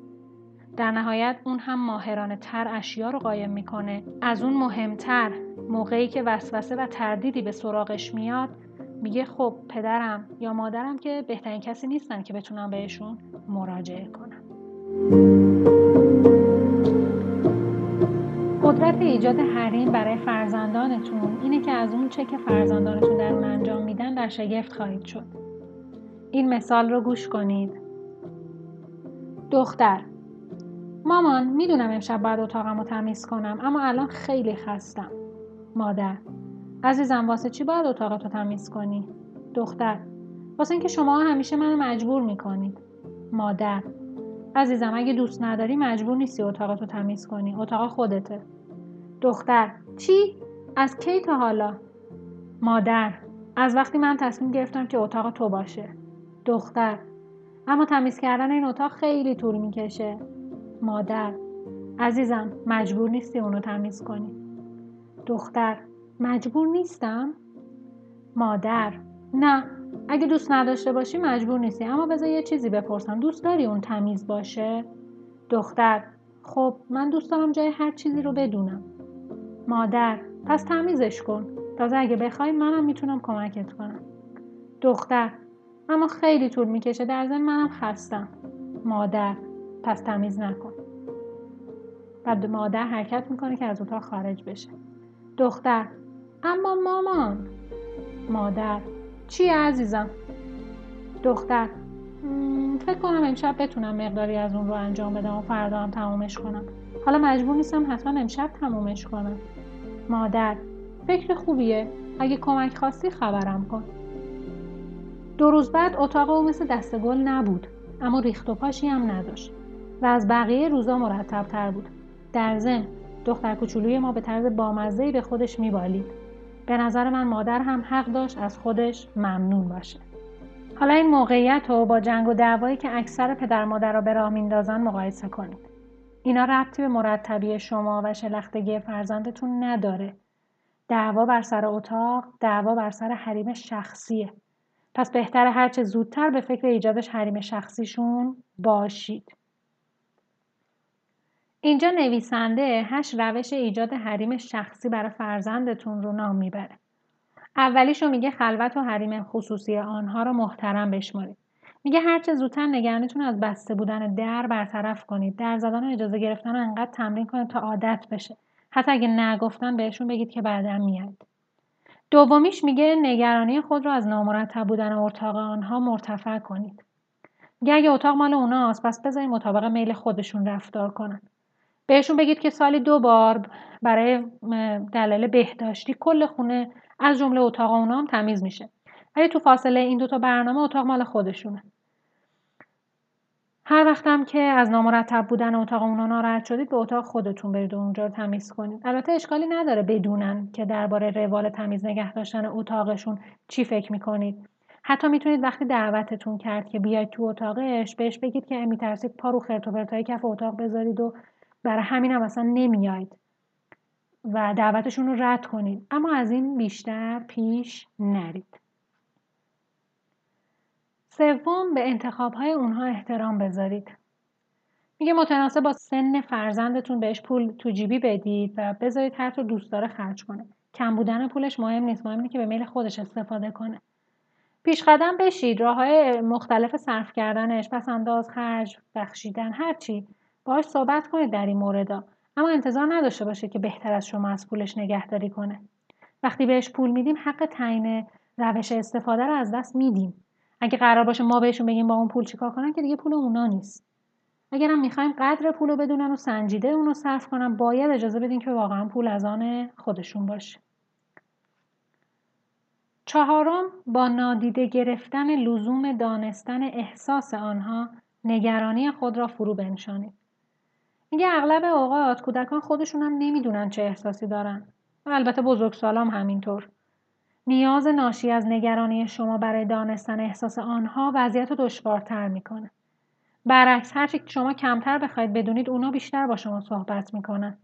در نهایت اون هم ماهرانه تر اشیا رو قایم می‌کنه. از اون مهمتر موقعی که وسوسه و تردیدی به سراغش میاد میگه خب پدرم یا مادرم که بهترین کسی نیستن که بتونم بهشون مراجعه کنم قدرت ایجاد حریم برای فرزندانتون اینه که از اون چه که فرزندانتون در اون انجام میدن در شگفت خواهید شد. این مثال رو گوش کنید. دختر مامان می‌دونم امشب باید اتاقم رو تمیز کنم اما الان خیلی خستم. مادر عزیزم واسه چی باید اتاقتو تمیز کنی؟ دختر واسه اینکه شما همیشه منو مجبور می‌کنید. مادر عزیزم اگه دوست نداری مجبور نیستی اتاقتو تمیز کنی. اتاق خودته. دختر چی؟ از کی تا حالا؟ مادر از وقتی من تصمیم گرفتم که اتاق تو باشه. دختر اما تمیز کردن این اتاق خیلی طول می‌کشه. مادر عزیزم مجبور نیستی اونو تمیز کنی. دختر مجبور نیستم؟ مادر نه. اگه دوست نداشته باشی مجبور نیستی. اما بذار یه چیزی بپرسم. دوست داری اون تمیز باشه؟ دختر خب من دوست دارم جای هر چیزی رو بدونم. مادر پس تمیزش کن. تازه اگه بخوای منم می‌تونم کمکت کنم. دختر اما خیلی طول می‌کشه. در ضمن منم خستم. مادر پس تمیز نکن. بعد مادر حرکت می‌کنه که از اتاق خارج بشه. دختر اما مامان مادر چی عزیزم؟ دختر. فکر کنم امشب بتونم مقداری از اون رو انجام بدم و فردا هم تمومش کنم. حالا مجبور نیستم حتما امشب تمومش کنم. مادر فکر خوبیه؟ اگه کمک خواستی خبرم کن. دو روز بعد اتاق او مثل دست گل نبود اما ریخت و پاشی هم نداشت و از بقیه روزا مرتب تر بود. در ضمن دختر کوچولوی ما به طرز بامزه‌ای به خودش میبالید. به نظر من مادر هم حق داشت از خودش ممنون باشه. حالا این موقعیت رو با جنگ و دعوایی که اکثر پدر مادر را به راه میندازن مقایسه کنید. اینا ربطی به مرتبی شما و شلختگی فرزندتون نداره. دعوا بر سر اتاق دعوا بر سر حریم شخصیه. پس بهتره هرچه زودتر به فکر ایجادش حریم شخصیشون باشید. اینجا نویسنده هشت روش ایجاد حریم شخصی برای فرزندتون رو نام می‌بره. اولیشو میگه خلوت و حریم خصوصی آنها رو محترم بشمارید. میگه هرچه زودتر نگرانیتون از بسته بودن در برطرف کنید. در زدن و اجازه گرفتن رو انقدر تمرین کنید تا عادت بشه. حتی اگه نگفتن بهشون بگید که بعدا میاد. دومیش میگه نگرانی خود رو از نامرتب بودن اتاق آنها مرتفع کنید. میگه اگه اتاق مال اوناست پس بذارید مطابق میل خودشون رفتار کنن. بهشون بگید که سالی دو بار برای دلایل بهداشتی کل خونه از جمله اتاق اونا هم تمیز میشه. ولی تو فاصله این دوتا برنامه اتاق مال خودشونه. هر وقتم که از نامرتب بودن اتاق اونا ناراحت شدید به اتاق خودتون برید و اونجا رو تمیز کنید. البته اشکالی نداره بدونن که درباره روال تمیز نگه داشتن اتاقشون چی فکر می‌کنید. حتی می‌تونید وقتی دعوتتون کرد که بیاید تو اتاقش بهش بگید که میترسید پا رو خرت و کف اتاق بذارید و برای همین هم اصلا نمیاید و دعوتشون رو رد کنید. اما از این بیشتر پیش نرید. سوم به انتخاب های اونها احترام بذارید. میگه متناسب با سن فرزندتون بهش پول تو جیبی بدید و بذارید هر طور دوست داره خرج کنه. کم بودن پولش مهم نیست. مهم اینه که به میل خودش استفاده کنه. پیش قدم بشید. راه های مختلف صرف کردنش پس انداز خرج بخشیدن هرچی باهاش صحبت کنید در این موردا. اما انتظار نداشته باشه که بهتر از شما از پولش نگهداری کنه. وقتی بهش پول میدیم حق تعیین روش استفاده رو از دست میدیم. اگه قرار باشه ما بهشون بگیم با اون پول چیکار کنن که دیگه پول اونا نیست. اگرم می‌خوایم قدر پول رو بدونن و سنجیده اونو صرف کنن باید اجازه بدین که واقعا پول از آن خودشون باشه. چهارم با نادیده گرفتن لزوم دانستن احساس آنها نگرانی خود را فرو بنشانید. میگه اغلب اوقات کودکان خودشون هم نمی‌دونن چه احساسی دارن. و البته بزرگسالام همینطور. نیاز ناشی از نگرانی شما برای دانستن احساس آنها وضعیت رو دشوارتر می‌کنه. برعکس هرچی شما کمتر بخواید بدونید اونا بیشتر با شما صحبت می‌کنن.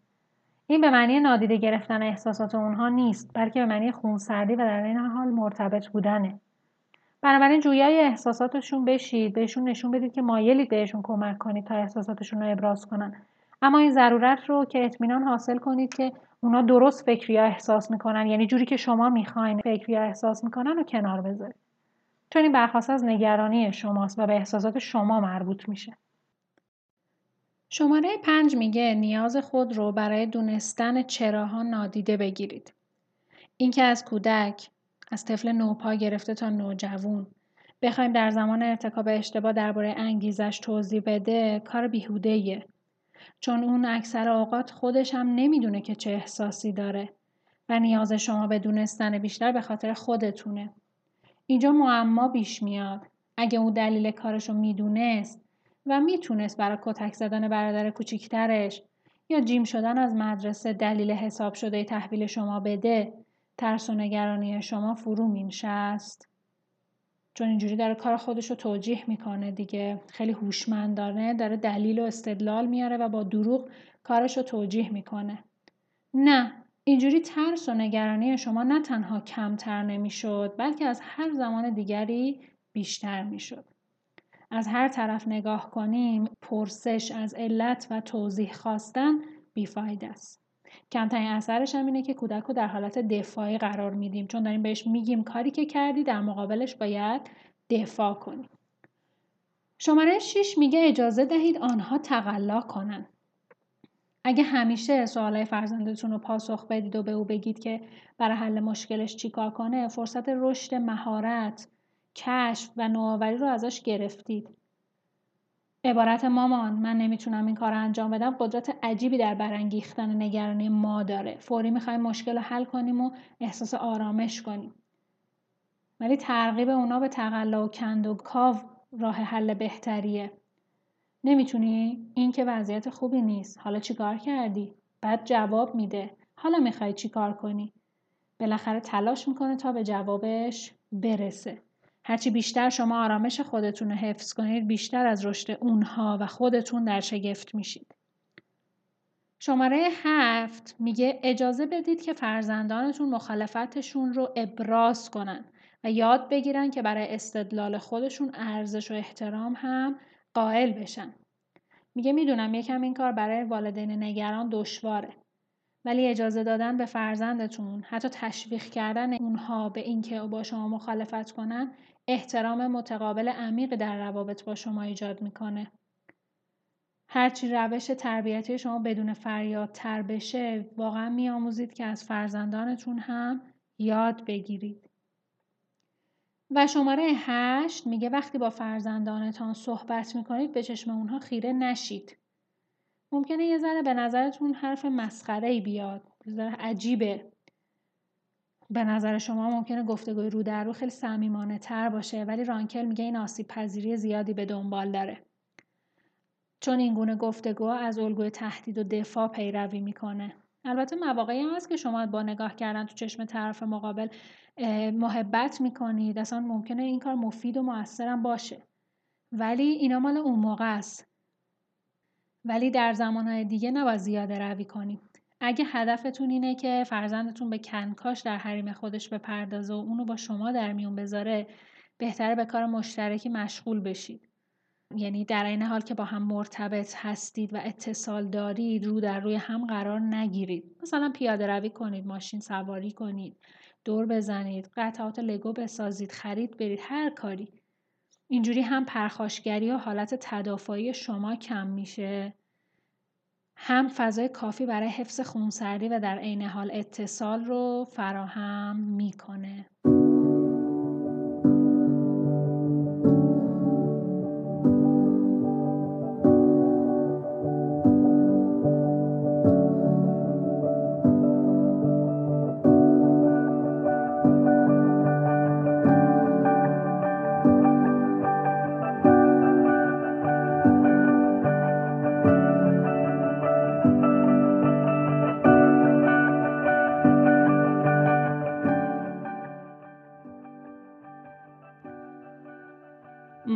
این به معنی نادیده گرفتن احساسات اونها نیست بلکه به معنی خونسردی و در این حال مرتبط بودنه. بنابراین جویای احساساتشون بشید بهشون نشون بدید که مایلید بهشون کمک کنید تا احساساتشون رو ابراز کنن. اما این ضرورت رو که اطمینان حاصل کنید که اونا درست فکری یا احساس می‌کنن. یعنی جوری که شما می‌خواین فکری یا احساس می‌کنن و کنار بذارید. چون این برخواست از نگرانی شماست و به احساسات شما مربوط میشه. شماره پنج میگه نیاز خود رو برای دونستن چراها نادیده بگیرید. اینکه از کودک از طفل نوپا گرفته تا نوجوون بخوایم در زمان ارتکاب اشتباه درباره انگیزش توضیح بده کار بیهودهیه چون اون اکثر اوقات خودش هم نمی‌دونه که چه احساسی داره و نیاز شما به دونستن بیشتر به خاطر خودتونه. اینجا معما بیش میاد. اگه اون دلیل کارشو می‌دونست و می‌تونست برای کتک زدن برادر کوچیکترش یا جیم شدن از مدرسه دلیل حساب شده تحویل شما بده ترس و نگرانی شما فرو مینشست چون اینجوری داره کار خودش رو توجیه می‌کنه دیگه خیلی هوشمندانه داره دلیل و استدلال میاره و با دروغ کارش رو توجیه می‌کنه. نه اینجوری ترس و نگرانی شما نه تنها کمتر نمی‌شد بلکه از هر زمان دیگری بیشتر می‌شد. از هر طرف نگاه کنیم پرسش از علت و توضیح خواستن بیفاید است. کمترین اثرش هم اینه که کودک رو در حالت دفاعی قرار میدیم. چون داریم بهش میگیم کاری که کردی در مقابلش باید دفاع کنیم شماره 6 میگه اجازه دهید آنها تقلا کنن. اگه همیشه سوالای فرزندتون رو پاسخ بدید و به او بگید که برای حل مشکلش چیکار کنه فرصت رشد مهارت کشف و نوآوری رو ازش گرفتید. عبارت مامان من نمی‌تونم این کار انجام بدم. قدرت عجیبی در برانگیختن نگرانی ما داره. فوری می‌خوایم مشکل رو حل کنیم و احساس آرامش کنیم. ولی ترغیب اونا به تقلا و کند و کاو راه حل بهتریه. نمی‌تونی؟ این که وضعیت خوبی نیست. حالا چیکار کردی؟ بعد جواب میده. حالا می‌خوای چیکار کنی؟ بالاخره تلاش می‌کنه تا به جوابش برسه. هرچی بیشتر شما آرامش خودتون رو حفظ کنید بیشتر از رشد اونها و خودتون در شگفت میشید. شماره هفت میگه اجازه بدید که فرزندانتون مخالفتشون رو ابراز کنن و یاد بگیرن که برای استدلال خودشون ارزش و احترام هم قائل بشن. میگه می‌دونم یکم این کار برای والدین نگران دشواره ولی اجازه دادن به فرزندتون حتی تشویق کردن اونها به اینکه با شما مخالفت کنن احترام متقابل عمیق در روابط با شما ایجاد می‌کنه. هرچی روش تربیتی شما بدون فریاد تر بشه واقعا میآموزید که از فرزندانتون هم یاد بگیرید. و شماره هشت میگه وقتی با فرزندانتان صحبت می‌کنید به چشم اونها خیره نشید. ممکنه یه ذره به نظرتون حرف مسخره ای بیاد یه ذره عجیبه. به نظر شما ممکنه گفتگوی رو در رو خیلی صمیمانه تر باشه ولی رانکل میگه این آسیب پذیری زیادی به دنبال داره. چون این گونه گفتگو از الگوی تهدید و دفاع پیروی می‌کنه. البته مواقعی هم هست که شما با نگاه کردن تو چشم طرف مقابل محبت می‌کنید. اصلا ممکنه این کار مفید و موثرم باشه. ولی اینا مال اون موقع است. ولی در زمانهای دیگه نباید زیاده روی کنیم. اگه هدفتون اینه که فرزندتون به کنکاش در حریم خودش بپردازه و اونو با شما در میون بذاره بهتره به کار مشترکی مشغول بشید. یعنی در این حال که با هم مرتبط هستید و اتصال دارید رو در روی هم قرار نگیرید. مثلا پیاده روی کنید ماشین سواری کنید دور بزنید قطعات لگو بسازید خرید برید هر کاری. اینجوری هم پرخاشگری و حالت تدافعی شما کم میشه. هم فضای کافی برای حفظ خونسردی و در عین حال اتصال رو فراهم می‌کنه.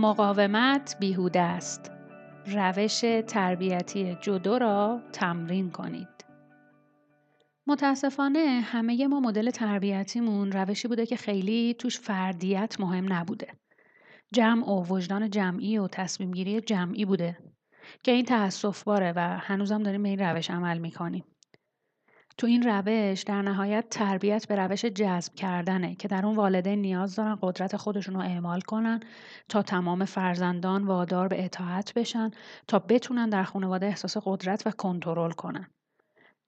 مقاومت بیهوده است. روش تربیتی جدو را تمرین کنید. متاسفانه همه ما مدل تربیتیمون روشی بوده که خیلی توش فردیت مهم نبوده. جمع و وجدان جمعی و تصمیم گیری جمعی بوده که این تأصف باره و هنوزم داریم به این روش عمل می‌کنیم. تو این روش در نهایت تربیت به روش جذب کردنه که در اون والدین نیاز دارن قدرت خودشون رو اعمال کنن تا تمام فرزندان وادار به اطاعت بشن تا بتونن در خانواده احساس قدرت و کنترل کنن.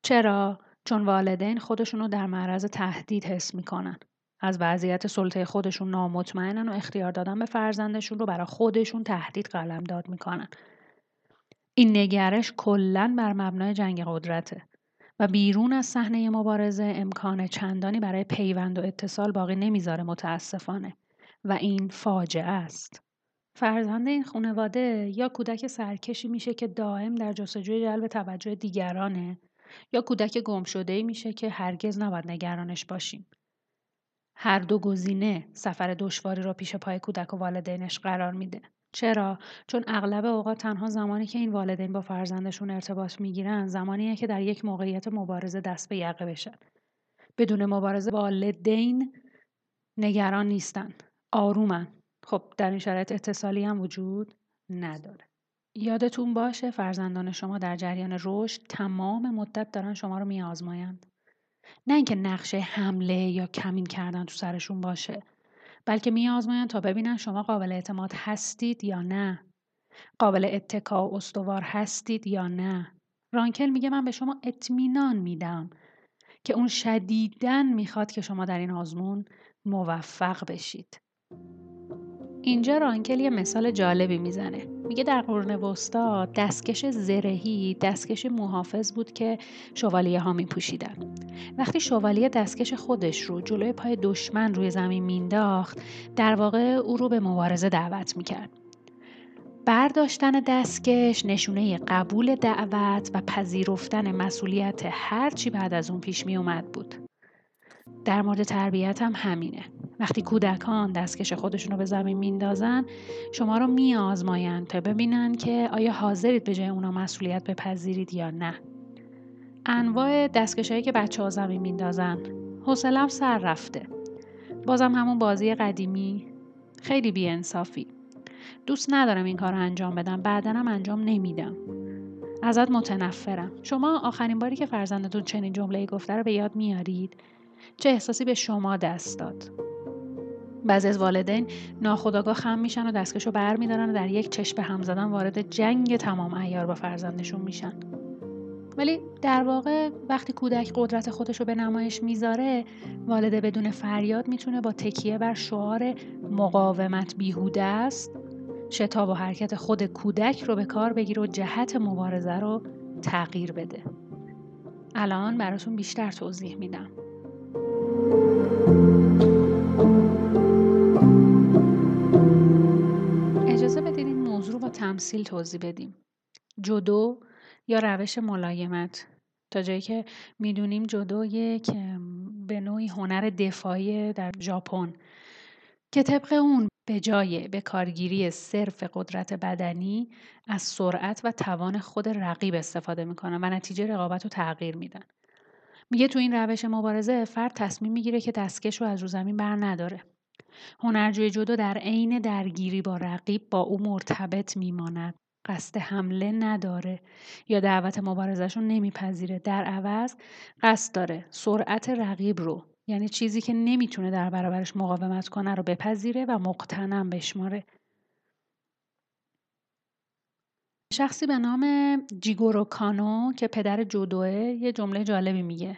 چرا؟ چون والدین خودشون رو در معرض تهدید حس می‌کنن. از وضعیت سلطه خودشون نامطمئنن و اختیار دادن به فرزندشون رو برای خودشون تهدید قلم داد می‌کنن. این نگرش کلا بر مبنای جنگ قدرته. و بیرون از صحنه مبارزه امکان چندانی برای پیوند و اتصال باقی نمی‌ذاره متاسفانه و این فاجعه است. فرزند این خانواده یا کودک سرکشی میشه که دائم در جستجوی جلب توجه دیگرانه یا کودک گم شده میشه که هرگز نباید نگرانش باشیم. هر دو گزینه سفر دشواری را پیش پای کودک و والدینش قرار میده. چرا؟ چون اغلب اوقات تنها زمانی که این والدین با فرزندشون ارتباط می‌گیرن زمانیه که در یک موقعیت مبارزه دست به یقه بشن. بدون مبارزه والدین نگران نیستن. آرومن. خب در این شرایط اتصالی هم وجود نداره. یادتون باشه فرزندان شما در جریان رشد تمام مدت دارن شما رو میآزمایند. نه اینکه نقشه حمله یا کمین کردن تو سرشون باشه بلکه میآزمایند تا ببینن شما قابل اعتماد هستید یا نه. قابل اتکا و استوار هستید یا نه. رانکل میگه من به شما اطمینان میدم که اون شدیدن می‌خواد که شما در این آزمون موفق بشید. اینجا رانکل یه مثال جالبی می‌زنه. میگه در قرون وسطا دستکش زرهی دستکش محافظ بود که شوالیه ها میپوشیدن. وقتی شوالیه دستکش خودش رو جلوی پای دشمن روی زمین مینداخت در واقع او رو به مبارزه دعوت می‌کرد. برداشتن دستکش نشونه قبول دعوت و پذیرفتن مسئولیت هرچی بعد از اون پیش می اومد بود. در مورد تربیت هم همینه. وقتی کودکان دستکش خودشون رو به زمین میندازن شما رو میآزمایند تا ببینن که آیا حاضرید به جای اونا مسئولیت بپذیرید یا نه. انواع دستکش هایی که بچه ها زمین میندازن. حوصلم سر رفته. بازم همون بازی قدیمی. خیلی بیانصافی. دوست ندارم این کار رو انجام بدم. بعدا هم انجام نمیدم. ازت متنفرم. شما آخرین باری که فرزندتون چنین جمله گفته رو به یاد میارید؟ چه احساسی به شما دست داد؟ بعضی از والدین ناخداگاه خم میشن و دستکش رو بر میدارن و در یک چشم هم زدن وارد جنگ تمام ایار با فرزندشون میشن. ولی در واقع وقتی کودک قدرت خودش رو به نمایش می‌ذاره والده بدون فریاد می‌تونه با تکیه بر شعار مقاومت بیهوده است شتاب و حرکت خود کودک رو به کار بگیره و جهت مبارزه رو تغییر بده. الان براتون بیشتر توضیح میدم. اجازه بدید این موضوع رو با تمثیل توضیح بدیم جدو یا روش ملایمت تا جایی که می‌دونیم جدو یک به نوعی هنر دفاعی در ژاپن که طبق اون به جای به کارگیری صرف قدرت بدنی از سرعت و توان خود رقیب استفاده می‌کنن و نتیجه رقابت رو تغییر میدن. میگه تو این روش مبارزه فرد تصمیم می‌گیره که دستکش رو از رو زمین بر نداره. هنرجوی جدو در عین درگیری با رقیب با او مرتبط میماند. قصد حمله نداره یا دعوت مبارزش رو نمیپذیره. در عوض قصد داره سرعت رقیب رو یعنی چیزی که نمی‌تونه در برابرش مقاومت کنه رو بپذیره و مقتنم بشماره شخصی به نام جیگورو کانو که پدر جودوه یه جمله جالبی میگه.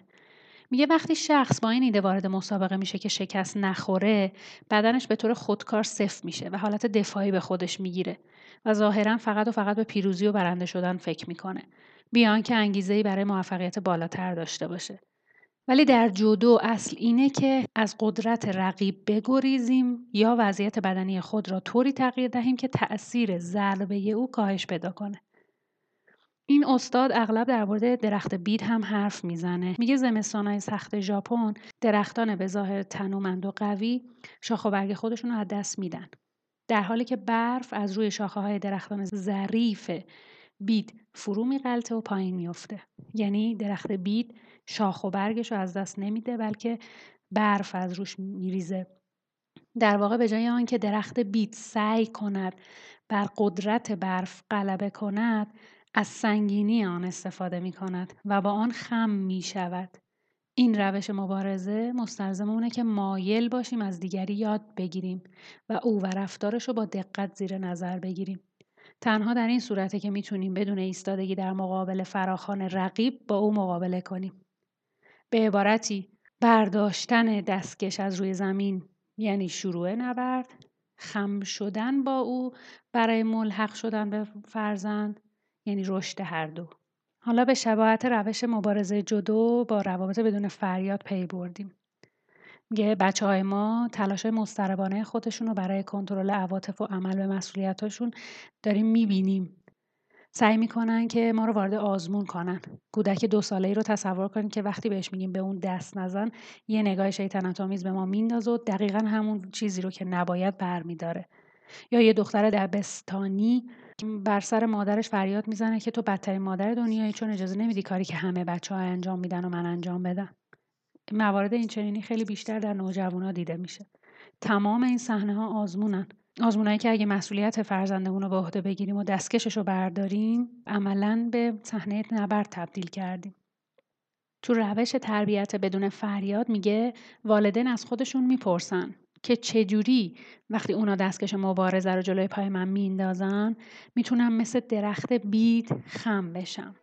میگه وقتی شخص با این ایده وارد مسابقه میشه که شکست نخوره بدنش به طور خودکار صفر میشه و حالت دفاعی به خودش می‌گیره و ظاهرا فقط و فقط به پیروزی و برنده شدن فکر می‌کنه. بیان که انگیزه برای موفقیت بالاتر داشته باشه. ولی در جودو اصل اینه که از قدرت رقیب بگریزیم یا وضعیت بدنی خود را طوری تغییر دهیم که تأثیر ضربه او کاهش پیدا کنه. این استاد اغلب در مورد درخت بید هم حرف می‌زنه. میگه زمستانهای سخت ژاپن درختان به ظاهر تنومند و قوی شاخ و برگ خودشون رو از دست میدن. در حالی که برف از روی شاخه های درختان ظریف بید فرو میغلطه و پایین میفته. یعنی درخت بید شاخ و برگش رو از دست نمیده بلکه برف از روش میریزه در واقع به جای آنکه درخت بیت سعی کند بر قدرت برف غلبه کند از سنگینی آن استفاده می کند و با آن خم می شود. این روش مبارزه مستلزم اونه که مایل باشیم از دیگری یاد بگیریم و او و رفتارش رو با دقت زیر نظر بگیریم. تنها در این صورته که می‌تونیم بدون ایستادگی در مقابل فراخان رقیب با او مقابله کنیم. به عبارتی برداشتن دستکش از روی زمین یعنی شروع نبرد خم شدن با او برای ملحق شدن به فرزند یعنی رشد هر دو. حالا به شباهت روش مبارزه جدو با روابط بدون فریاد پی بردیم. میگه بچه های ما تلاش مستربانه خودشون رو برای کنترل عواطف و عمل به مسئولیتاشون داریم می‌بینیم. سعی می‌کنن که ما رو وارد آزمون کنن. کودک دو ساله ای رو تصور کنید که وقتی بهش میگیم به اون دست نزن یه نگاه شیطنت آمیز به ما میندازه و دقیقا همون چیزی رو که نباید برمیداره. یا یه دختر دبستانی بر سر مادرش فریاد می‌زنه که تو بدترین مادر دنیایی چون اجازه نمیدی کاری که همه بچه ها انجام میدن و من انجام بدم. موارد این چنینی خیلی بیشتر در نوجوانا دیده میشه. تمام این صحنه ها آزمونن. آزمونایی که اگه مسئولیت فرزندمون رو به عهده بگیریم و دستکشش رو برداریم عملا به صحنه نبرد تبدیل کردیم. تو روش تربیت بدون فریاد میگه والدین از خودشون می‌پرسن که چجوری وقتی اونا دستکش مبارزه رو جلوی پای من میندازن می‌تونم مثل درخت بید خم بشم.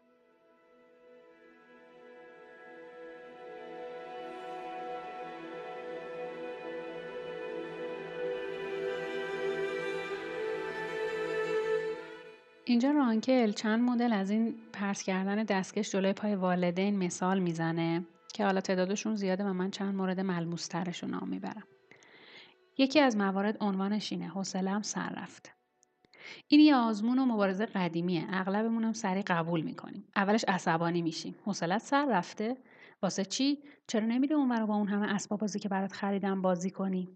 اینجا رانکل چند مدل از این پرس کردن دستکش جلوی پای والدین مثال می‌زنه که حالا تعدادشون زیاده و من چند مورد ملموسترشون نام می‌برم. یکی از موارد عنوانش اینه حوصله‌ام سر رفته. این یه آزمون و مبارزه قدیمیه. اغلبمون هم سریع قبول می‌کنیم. اولش عصبانی میشیم. حوصلت سر رفته؟ واسه چی؟ چرا نمیری اون با اون همه اسباب بازی که برات خریدم بازی کنی؟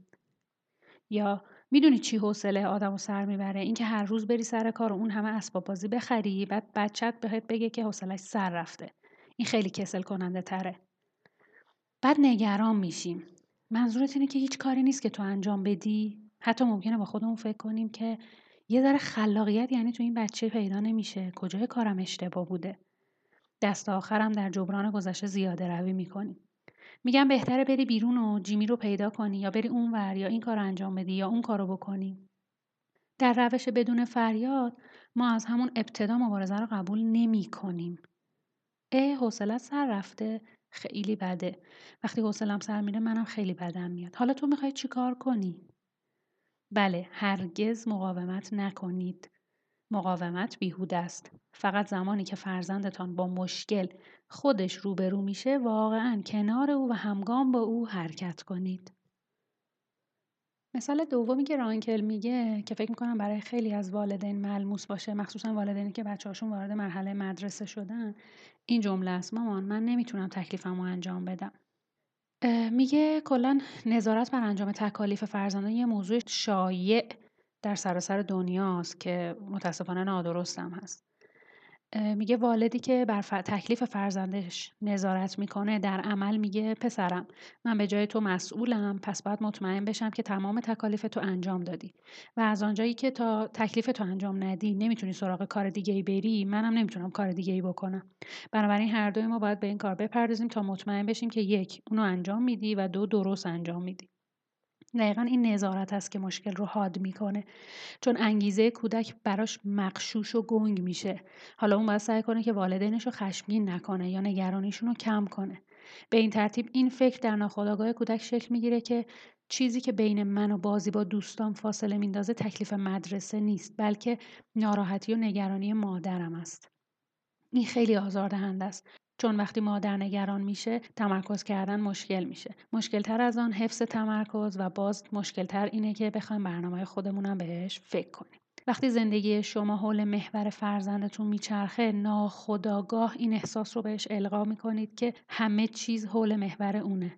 یا می‌دونی چی حوصله آدمو سر می‌بره؟ اینکه هر روز بری سر کار و اون همه اسباب بازی بخری بعد بچت بهت بگه که حوصلش سر رفته. این خیلی کسل کننده تره. بعد نگران میشیم. منظورت اینه که هیچ کاری نیست که تو انجام بدی؟ حتی ممکنه با خودمون فکر کنیم که یه ذره خلاقیت یعنی تو این بچه پیدا نمیشه. کجای کارم اشتباه بوده؟ دست آخرم در جبران گذشته زیاده روی می‌کنی. میگم بهتره بری بیرون و جیمی رو پیدا کنی یا بری اونور یا این کار انجام بدی یا اون کارو بکنی. در روش بدون فریاد ما از همون ابتدا مبارزه رو قبول نمی کنیم. اه حوصله سر رفته خیلی بده. وقتی حوصلم سر میره منم خیلی بدم میاد. حالا تو می‌خوای چیکار کنی؟ بله هرگز مقاومت نکنید. مقاومت بیهوده است. فقط زمانی که فرزندتان با مشکل خودش روبرو میشه واقعا کنار او و همگام با او حرکت کنید. مثال دومی که رانکل میگه که فکر می‌کنم برای خیلی از والدین ملموس باشه مخصوصا والدینی که بچه هاشون وارد مرحله مدرسه شدن این جمله است. مامان من نمی‌تونم تکلیفمو انجام بدم. میگه کلا نظارت بر انجام تکالیف فرزندان یه موضوع شایع. در سراسر دنیاست که متاسفانه نادرستم هست. میگه والدی که بر تکلیف فرزندش نظارت می‌کنه در عمل میگه پسرم من به جای تو مسئولم پس باید مطمئن بشم که تمام تکالیف تو انجام دادی. و از آنجایی که تا تکلیف تو انجام ندی نمی‌تونی سراغ کار دیگه ای بری منم نمی‌تونم کار دیگه ای بکنم. بنابراین هر دوی ما باید به این کار بپردازیم تا مطمئن بشیم که یک اونو انجام میدی و دو درست انجام میدی. دقیقا این نظارت است که مشکل رو حاد می‌کنه. چون انگیزه کودک براش مقشوش و گنگ میشه. حالا اون باید سعی کنه که والدینش رو خشمگین نکنه یا نگرانیشون رو کم کنه. به این ترتیب این فکر در ناخودآگاه کودک شکل می‌گیره که چیزی که بین من و بازی با دوستان فاصله میندازه تکلیف مدرسه نیست بلکه ناراحتی و نگرانی مادرم است. این خیلی آزاردهنده است. چون وقتی مادر نگران میشه تمرکز کردن مشکل میشه. مشکل تر از آن حفظ تمرکز و باز مشکل تر اینه که بخوایم برنامه خودمونم بهش فکر کنیم. وقتی زندگی شما حول محور فرزندتون میچرخه ناخداگاه این احساس رو بهش القا می‌کنید که همه چیز حول محور اونه.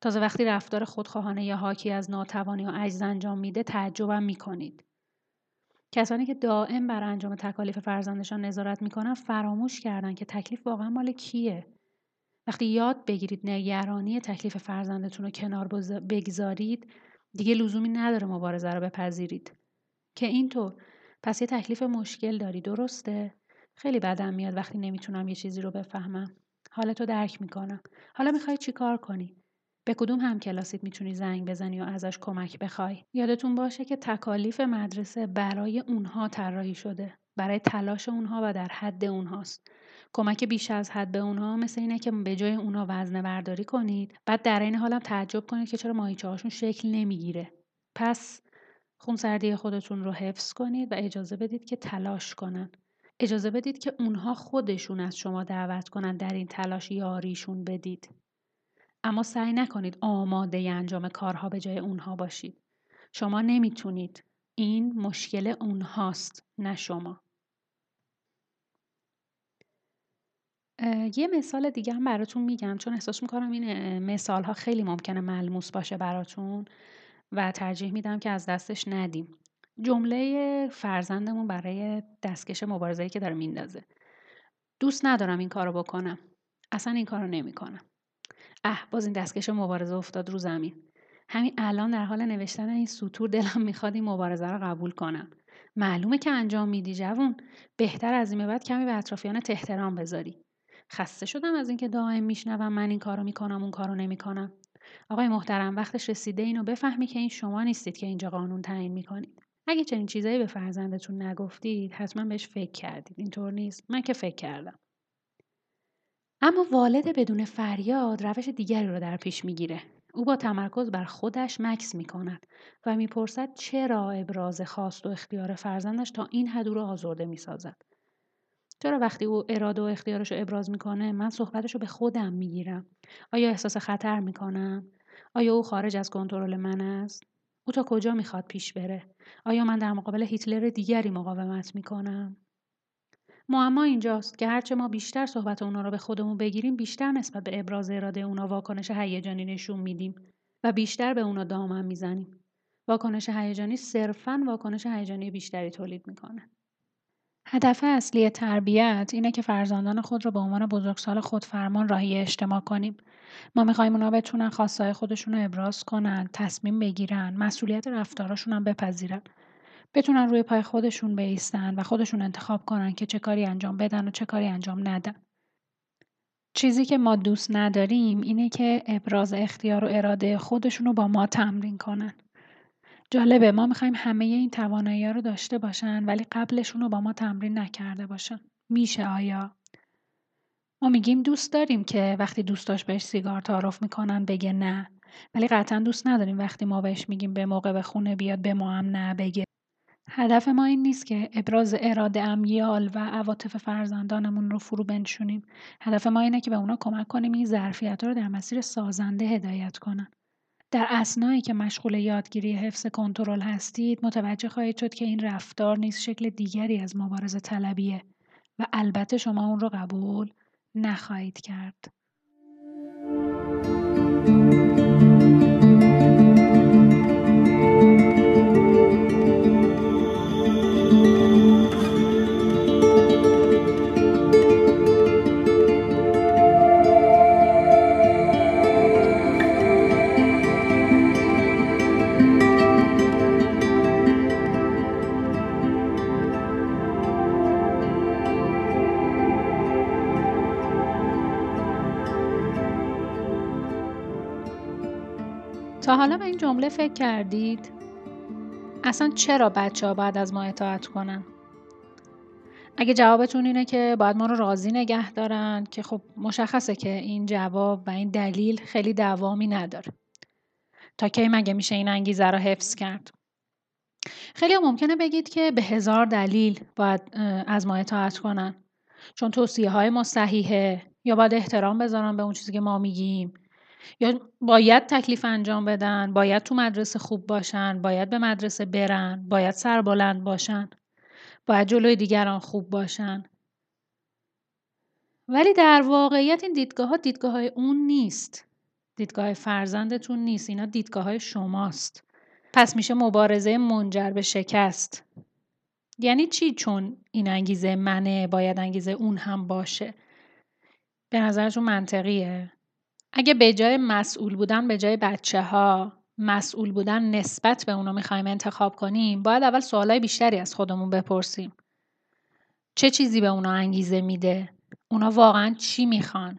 تازه وقتی رفتار خودخواهانه یا حاکی از ناتوانی و عجز انجام میده تعجبم می‌کنید. کسانی که دائم بر انجام تکالیف فرزندشان نظارت می‌کنن فراموش کردن که تکلیف واقعا مال کیه. وقتی یاد بگیرید نگرانی تکلیف فرزندتون رو کنار بگذارید دیگه لزومی نداره مبارزه رو بپذیرید. که اینطور پس یه تکلیف مشکل داری درسته؟ خیلی بدم میاد وقتی نمی‌تونم یه چیزی رو بفهمم. حالتو درک می‌کنم. حالا می‌خوای چیکار کنی؟ به کدوم هم کلاسیت می‌تونی زنگ بزنی و ازش کمک بخوای؟ یادتون باشه که تکالیف مدرسه برای اونها طراحی شده. برای تلاش اونها و در حد اونهاست. کمک بیش از حد به اونها مثل اینه که به جای اونها وزنه برداری کنید بعد در این حالم تعجب کنید که چرا ماهیچه هاشون شکل نمی‌گیره. پس خونسردی خودتون رو حفظ کنید و اجازه بدید که تلاش کنن. اجازه بدید که اونها خودشون از شما دعوت کنن در این تلاش یاریشون بدید. اما سعی نکنید آماده انجام کارها به جای اونها باشید. شما نمی‌تونید. این مشکل اونهاست نه شما. یه مثال دیگه هم براتون میگم چون احساس می‌کنم این مثال ها خیلی ممکنه ملموس باشه براتون و ترجیح میدم که از دستش ندیم. جمله فرزندمون برای دستکش مبارزه‌ای که داره میندازه. دوست ندارم این کارو بکنم. اصلا این کارو نمی‌کنم. اه باز این دستکش مبارزه افتاد رو زمین. همین الان در حال نوشتن این سطور دلم می‌خواد این مبارزه رو قبول کنم. معلومه که انجام میدی جوون. بهتر از این بعد کمی به اطرافیان احترام بذاری. خسته شدم از اینکه دائم میشنوم من این کارو می‌کنم اون کارو نمی‌کنم. آقای محترم وقتش رسیده اینو بفهمی که این شما نیستید که اینجا قانون تعیین می‌کنید. اگه چنین چیزایی به فرزندتون نگفتید حتما بهش فکر کردید. اینطور نیست. من که فکر کردم. اما والد بدون فریاد روش دیگری را در پیش می‌گیره. او با تمرکز بر خودش مکس می کند و می‌پرسد چرا ابراز خواست و اختیار فرزندش تا این حد او را آزرده می سازد. چرا وقتی او اراده و اختیارش رو ابراز می‌کنه من صحبتش رو به خودم می‌گیرم؟ آیا احساس خطر می‌کنم؟ آیا او خارج از کنترل من است؟ او تا کجا می‌خواد پیش بره؟ آیا من در مقابل هیتلر دیگری مقاومت می‌کنم؟ معما اینجاست که هرچه ما بیشتر صحبت اونا رو به خودمون بگیریم بیشتر نسبت به ابراز اراده اونا واکنش هیجانی نشون میدیم و بیشتر به اونا دامن می‌زنیم. واکنش هیجانی صرفا واکنش هیجانی بیشتری تولید می‌کنه. هدف اصلی تربیت اینه که فرزندان خود رو به عنوان بزرگسال خودفرمان راهی اجتماع کنیم. ما می‌خوایم اونا بتونن خواستای خودشون رو ابراز کنن، تصمیم بگیرن، مسئولیت رفتاراشون هم بپذیرن. بتونن روی پای خودشون بیستن و خودشون انتخاب کنن که چه کاری انجام بدن و چه کاری انجام ندن. چیزی که ما دوست نداریم اینه که ابراز اختیار و اراده خودشون رو با ما تمرین کنن. جالبه ما می‌خوایم همه این توانایی رو داشته باشن ولی قبلشون رو با ما تمرین نکرده باشن. میشه آیا؟ ما میگیم دوست داریم که وقتی دوستاش بهش سیگار تعارف می‌کنن بگه نه ولی قطعا دوست نداریم وقتی ما بهش میگیم به موقع به خونه بیاد به ما هم نه بگه هدف ما این نیست که ابراز اراده امیال و عواطف فرزندانمون رو فرو بنشونیم هدف ما اینه که به اونا کمک کنیم این ظرفیت رو در مسیر سازنده هدایت کنن در اسنایی که مشغول یادگیری حفظ کنترل هستید متوجه خواهید شد که این رفتار نیز شکل دیگری از مبارزه طلبیه و البته شما اون رو قبول نخواهید کرد. حالا به این جمله فکر کردید؟ اصلا چرا بچه ها باید از ما اطاعت کنن؟ اگه جوابتون اینه که باید ما رو راضی نگه دارن که خب مشخصه که این جواب و این دلیل خیلی دوامی نداره. تا کی مگه میشه این انگیزه رو حفظ کرد؟ خیلی ممکنه بگید که به هزار دلیل باید از ما اطاعت کنن. چون توصیه های ما صحیحه یا باید احترام بذارن به اون چیزی که ما میگیم یا باید تکلیف انجام بدن باید تو مدرسه خوب باشن باید به مدرسه برن باید سربلند باشن باید جلوی دیگران خوب باشن. ولی در واقعیت این دیدگاه ها دیدگاه های اون نیست. دیدگاه فرزندتون نیست. اینا دیدگاه های شماست. پس میشه مبارزه منجر به شکست. یعنی چی؟ چون این انگیزه منه باید انگیزه اون هم باشه. به نظرتون منطقیه؟ اگه به جای مسئول بودن به جای بچه ها مسئول بودن نسبت به اونا می‌خوایم انتخاب کنیم باید اول سوالای بیشتری از خودمون بپرسیم. چه چیزی به اونا انگیزه میده؟ اونا واقعا چی می‌خوان؟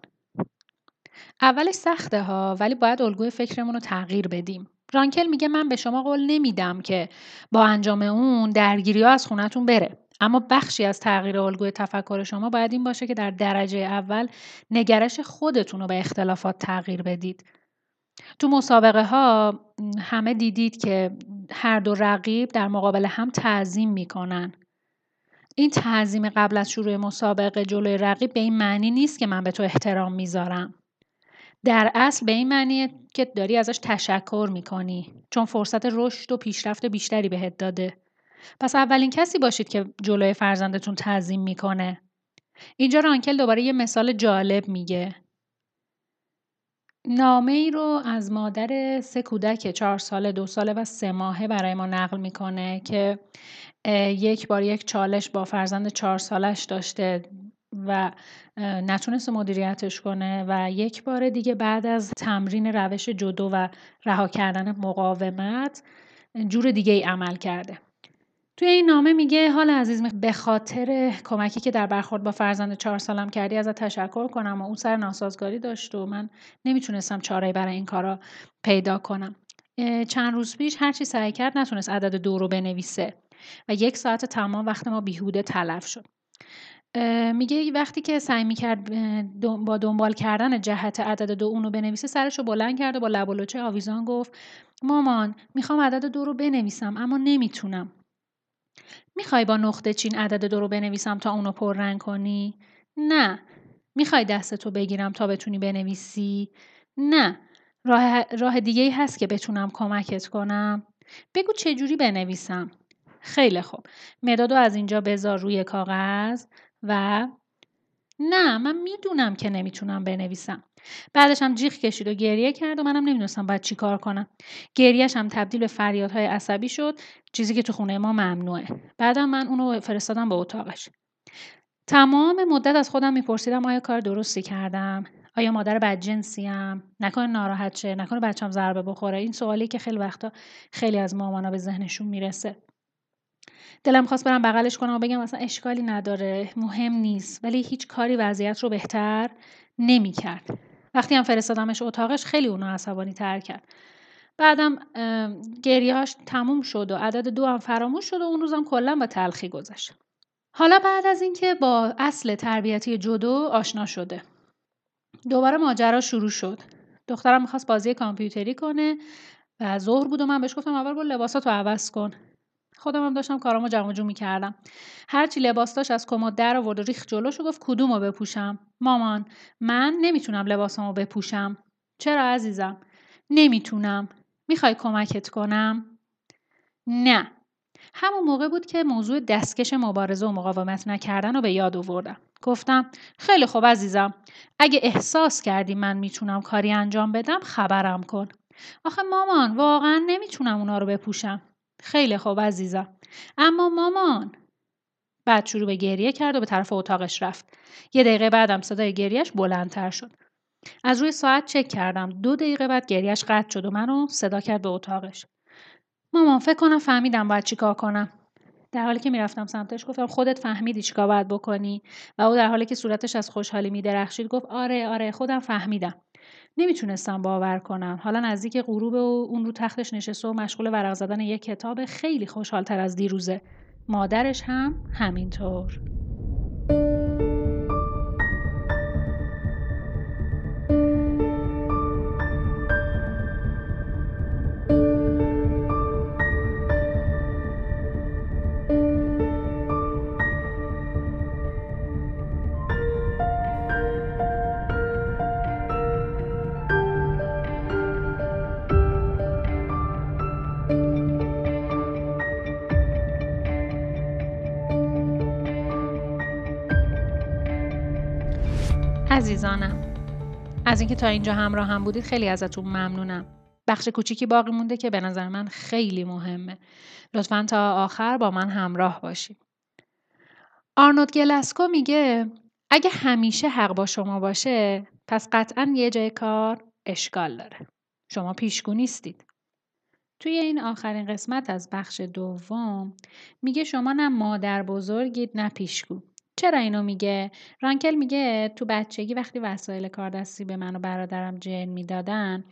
اولش سخته ها ولی باید الگوی فکرمون رو تغییر بدیم. رانکل میگه من به شما قول نمیدم که با انجام اون درگیری ها از خونتون بره. اما بخشی از تغییر الگوی تفکر شما باید این باشه که در درجه اول نگرش خودتون رو به اختلافات تغییر بدید. تو مسابقه ها همه دیدید که هر دو رقیب در مقابل هم تعظیم می‌کنن. این تعظیم قبل از شروع مسابقه جلوی رقیب به این معنی نیست که من به تو احترام می‌ذارم. در اصل به این معنیه که داری ازش تشکر می‌کنی چون فرصت رشد و پیشرفت بیشتری بهت داده. پس اولین کسی باشید که جلوی فرزندتون تعظیم می‌کنه. اینجا رانکل دوباره یه مثال جالب میگه. نامه ای رو از مادر سه کودک چهار ساله دو ساله و سه ماهه برای ما نقل می‌کنه که یک بار یک چالش با فرزند چهار سالش داشته و نتونست مدیریتش کنه و یک بار دیگه بعد از تمرین روش جدو و رها کردن مقاومت جور دیگه ای عمل کرده توی این نامه میگه حال عزیز به خاطر کمکی که در برخورد با فرزند چهار سالم کردی ازت تشکر کنم و اون سر ناسازگاری داشت و من نمی‌تونستم چاره برای این کارا پیدا کنم. چند روز پیش هرچی سعی کرد نتونست عدد دو رو بنویسه و یک ساعت تمام وقت ما بیهوده تلف شد. میگه وقتی که سعی می‌کرد با دنبال کردن جهت عدد دو اونو بنویسه سرش رو بلند کرد و با لب آویزان گفت مامان می‌خوام عدد دو رو بنویسم اما نمی‌تونم. می‌خوای با نقطه چین عدد دو رو بنویسم تا اونو پررنگ کنی؟ نه. می‌خوای دستتو بگیرم تا بتونی بنویسی؟ نه. راه, راه دیگه ای هست که بتونم کمکت کنم؟ بگو چجوری بنویسم؟ خیلی خوب. مدادو از اینجا بذار روی کاغذ و نه من می‌دونم که نمی‌تونم بنویسم. بعدش هم جیغ کشید و گریه کرد و منم نمی‌دونستم باید چی کار کنم. گریهش هم تبدیل به فریادهای عصبی شد چیزی که تو خونه ما ممنوعه. بعدم من اونو فرستادم به اتاقش. تمام مدت از خودم میپرسیدم آیا کار درستی کردم آیا مادر بدجنسیم نکنه ناراحت شه نکنه بچم ضربه بخوره این سوالی که خیلی وقتا خیلی از مامانا به ذهنشون می‌رسه دلم خواست برم بغلش کنم و بگم اصلا اشکالی نداره مهم نیست ولی هیچ کاری وضعیت رو بهتر نمی‌کرد وقتی هم فرستادمش اتاقش خیلی اونو عصبانی تر کرد. بعدم گریهاش تموم شد و عدد دو هم فراموش شد و اون روزم کلا با تلخی گذشت. حالا بعد از اینکه با اصل تربیتی جدو آشنا شده. دوباره ماجرا شروع شد. دخترم می‌خواست بازی کامپیوتری کنه و ظهر بود و من بهش گفتم اول برو لباساتو عوض کن. خودم هم داشتم کارامو جمع جو می‌کردم. هرچی لباس داشت از کمد در آورد و ریخ جلوش و گفت کدومو بپوشم؟ مامان من نمی‌تونم لباسامو بپوشم. چرا عزیزم؟ نمی‌تونم. می‌خوای کمکت کنم؟ نه. همون موقع بود که موضوع دستکش مبارزه و مقاومت نکردن رو به یاد آوردم. گفتم خیلی خوب عزیزم. اگه احساس کردی من می‌تونم کاری انجام بدم خبرم کن. آخه مامان واقعا نمی‌تونم اونا رو بپوشم. خیلی خوب عزیزم اما مامان. بعد شروع به گریه کرد و به طرف اتاقش رفت. یه دقیقه بعدم صدای گریهش بلندتر شد. از روی ساعت چک کردم. دو دقیقه بعد گریهش قطع شد و منو صدا کرد به اتاقش. مامان فکر کنم فهمیدم باید چیکار کنم. در حالی که می‌رفتم سمتش گفتم خودت فهمیدی چیکار باید بکنی؟ و او در حالی که صورتش از خوشحالی میدرخشید گفت آره آره خودم فهمیدم. نمی‌تونستم باور کنم. حالا نزدیک غروب و اون رو تختش نشسته و مشغول ورق زدن یک کتاب خیلی خوشحالتر از دیروزه. مادرش هم همینطور. عزیزانم. از اینکه تا اینجا همراه هم بودید خیلی ازتون ممنونم. بخش کوچیکی باقی مونده که به نظر من خیلی مهمه. لطفا تا آخر با من همراه باشید. آرنود گلسکو میگه اگه همیشه حق با شما باشه پس قطعا یه جای کار اشکال داره. شما پیشگو نیستید. توی این آخرین قسمت از بخش دوم میگه شما نه مادر بزرگید نه پیشگو. چرا اینو میگه؟ رانکل میگه تو بچگی وقتی وسایل کاردستی به من و برادرم جن می‌دادن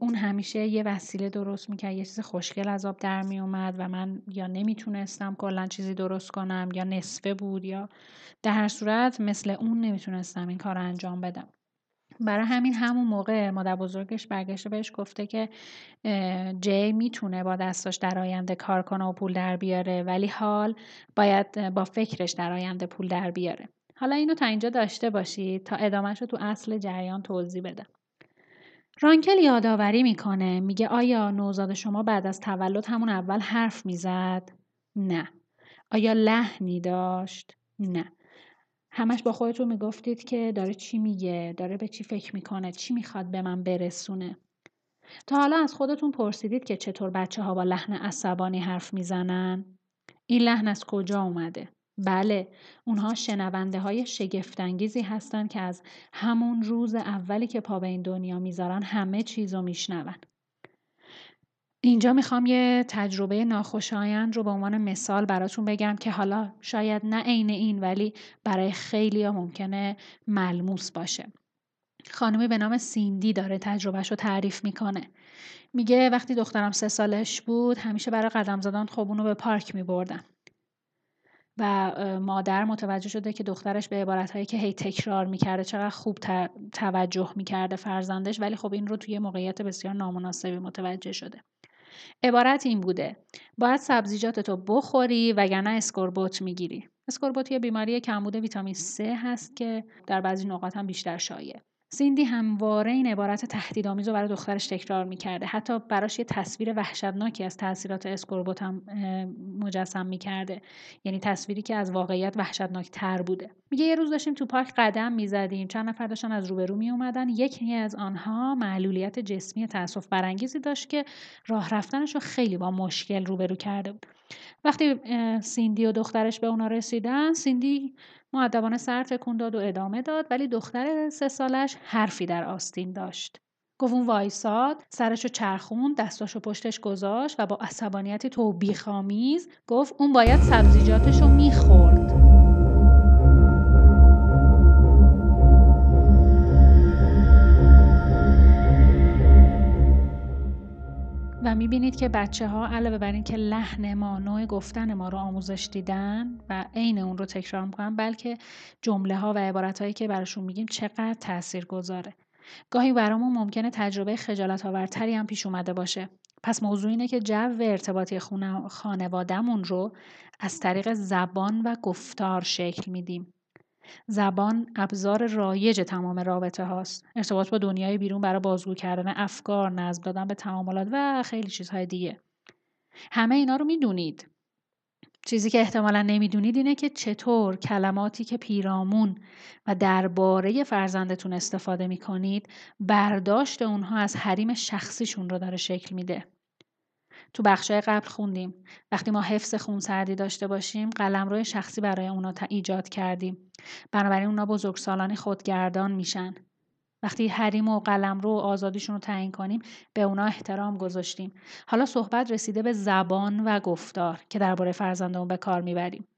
اون همیشه یه وسیله درست می‌کرد یه چیز خوشگل از آب در میومد و من یا نمی‌تونستم کلا چیزی درست کنم یا نصفه بود یا در هر صورت مثل اون نمی‌تونستم این کار انجام بدم. برای همین همون موقع مادر بزرگش برگشته بهش گفته که جی می‌تونه با دستاش در آینده کار کنه و پول در بیاره ولی حال باید با فکرش در آینده پول در بیاره حالا اینو تا اینجا داشته باشید تا ادامهش رو تو اصل جریان توضیح بدم رانکل یادآوری می‌کنه میگه آیا نوزاد شما بعد از تولد همون اول حرف می‌زد؟ نه. آیا لحنی داشت؟ نه. همش با خودتون می‌گفتید که داره چی میگه داره به چی فکر می‌کنه چی می‌خواد به من برسونه. تا حالا از خودتون پرسیدید که چطور بچه ها با لحن عصبانی حرف می‌زنن؟ این لحن از کجا اومده؟ بله اونها شنونده های شگفتانگیزی هستند که از همون روز اولی که پا به این دنیا می‌ذارن همه چیز رو اینجا می‌خوام یه تجربه ناخوشایند رو به عنوان مثال براتون بگم که حالا شاید نه عین این ولی برای خیلی ها ممکنه ملموس باشه. خانمی به نام سیندی داره تجربهش رو تعریف می‌کنه. میگه وقتی دخترم سه سالش بود همیشه برای قدم زدن خب اونو به پارک میبردن. و مادر متوجه شده که دخترش به عبارتهایی که هی تکرار می‌کرده چقدر خوب توجه می‌کرده فرزندش ولی خب این رو توی موقعیت بسیار نامناسبی متوجه شده. عبارت این بوده. باید سبزیجاتتو بخوری وگرنه اسکوربوت می‌گیری. اسکوربوت یه بیماری کمبود ویتامین C هست که در بعضی نقاط هم بیشتر شایع سیندی همواره این عبارت تهدیدآمیز رو برای دخترش تکرار می‌کرده. حتی براش یه تصویر وحشتناکی از تاثیرات اسکوربوت هم مجسم می‌کرده. یعنی تصویری که از واقعیت وحشتناک تر بوده. میگه یه روز داشتیم تو پارک قدم می‌زدیم. چند نفر داشتن از روبرو می اومدن یکی از آنها معلولیت جسمی تاسف برانگیزی داشت که راه رفتنش رو خیلی با مشکل روبرو کرده بود. وقتی سیندی و دخترش به اونا رسیدن سیندی معدبانه سر تکون داد و ادامه داد ولی دختر سه سالش حرفی در آستین داشت. گفت وایساد سرشو چرخوند دستاشو پشتش گذاشت و با عصبانیتی توبیخامیز گفت اون باید سبزیجاتشو می‌خورد. می‌بینید که بچه ها علاوه بر اینکه لحن ما نوع گفتن ما رو آموزش دیدن و عین اون رو تکرار می‌کنن بلکه جمله ها و عبارت هایی که براشون میگیم چقدر تأثیر گذاره گاهی برامون ممکنه تجربه خجالت آورتری هم پیش اومده باشه. پس موضوع اینه که جو ارتباطی خانوادهمون رو از طریق زبان و گفتار شکل میدیم. زبان ابزار رایج تمام رابطه هاست. ارتباط با دنیای بیرون برای بازگو کردن افکار نظم دادن به تعاملات و خیلی چیزهای دیگه. همه اینا رو می‌دونید. چیزی که احتمالا نمی‌دونید اینه که چطور کلماتی که پیرامون و درباره فرزندتون استفاده می‌کنید برداشت اونها از حریم شخصیشون رو داره شکل میده. تو بخشای قبل خوندیم. وقتی ما حفظ خونسردی داشته باشیم قلمرو شخصی برای اونا ایجاد کردیم. بنابراین اونا بزرگسالانی خودگردان میشن. وقتی حریم و قلمرو و آزادیشون رو تعیین کنیم به اونا احترام گذاشتیم. حالا صحبت رسیده به زبان و گفتار که درباره فرزندمون به کار می‌بریم.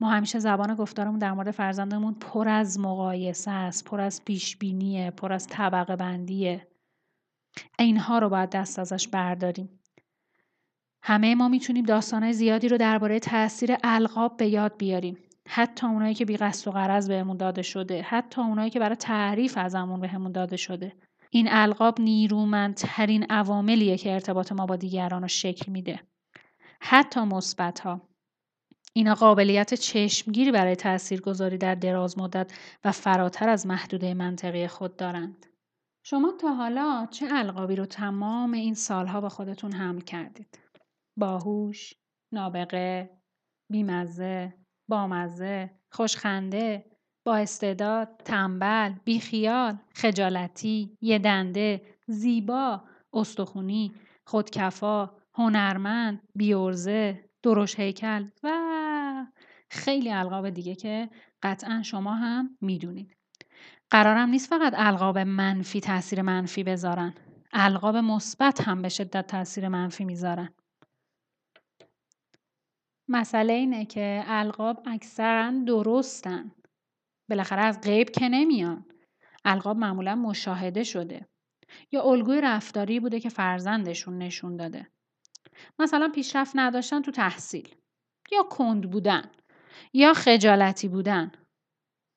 ما همیشه زبان گفتارمون در مورد فرزندمون پر از مقایسه است پر از پیشبینیه پر از طبقه بندیه اینها رو باید دست ازش برداریم. همه ما می‌تونیم داستانهای زیادی رو درباره تاثیر القاب به یاد بیاریم. حتی اونایی که بی قصد و غرض بهمون داده شده حتی اونایی که برای تعریف ازمون بهمون داده شده. این القاب نیرومندترین عواملیه که ارتباط ما با دیگران رو شکل میده. حتی مثبت ها اینا قابلیت چشمگیری برای تاثیرگذاری در دراز مدت و فراتر از محدوده منطقی خود دارند. شما تا حالا چه القابی رو تمام این سالها با خودتون حمل کردید؟ باهوش، نابغه، بیمزه، بامزه، خوشخنده، با استعداد، تنبل، بیخیال، خجالتی، یدنده، زیبا، استخونی، خودکفا، هنرمند، بیورزه، درش هیکل و خیلی القاب دیگه که قطعا شما هم می‌دونید. قرارم نیست فقط القاب منفی تاثیر منفی بذارن. القاب مثبت هم به شدت تاثیر منفی می‌ذارن. مسئله اینه که القاب اکثرا درستن. بالاخره از غیب که نمیان. القاب معمولا مشاهده شده. یا الگوی رفتاری بوده که فرزندشون نشون داده. مثلا پیشرفت نداشتن تو تحصیل. یا کند بودن. یا خجالتی بودن.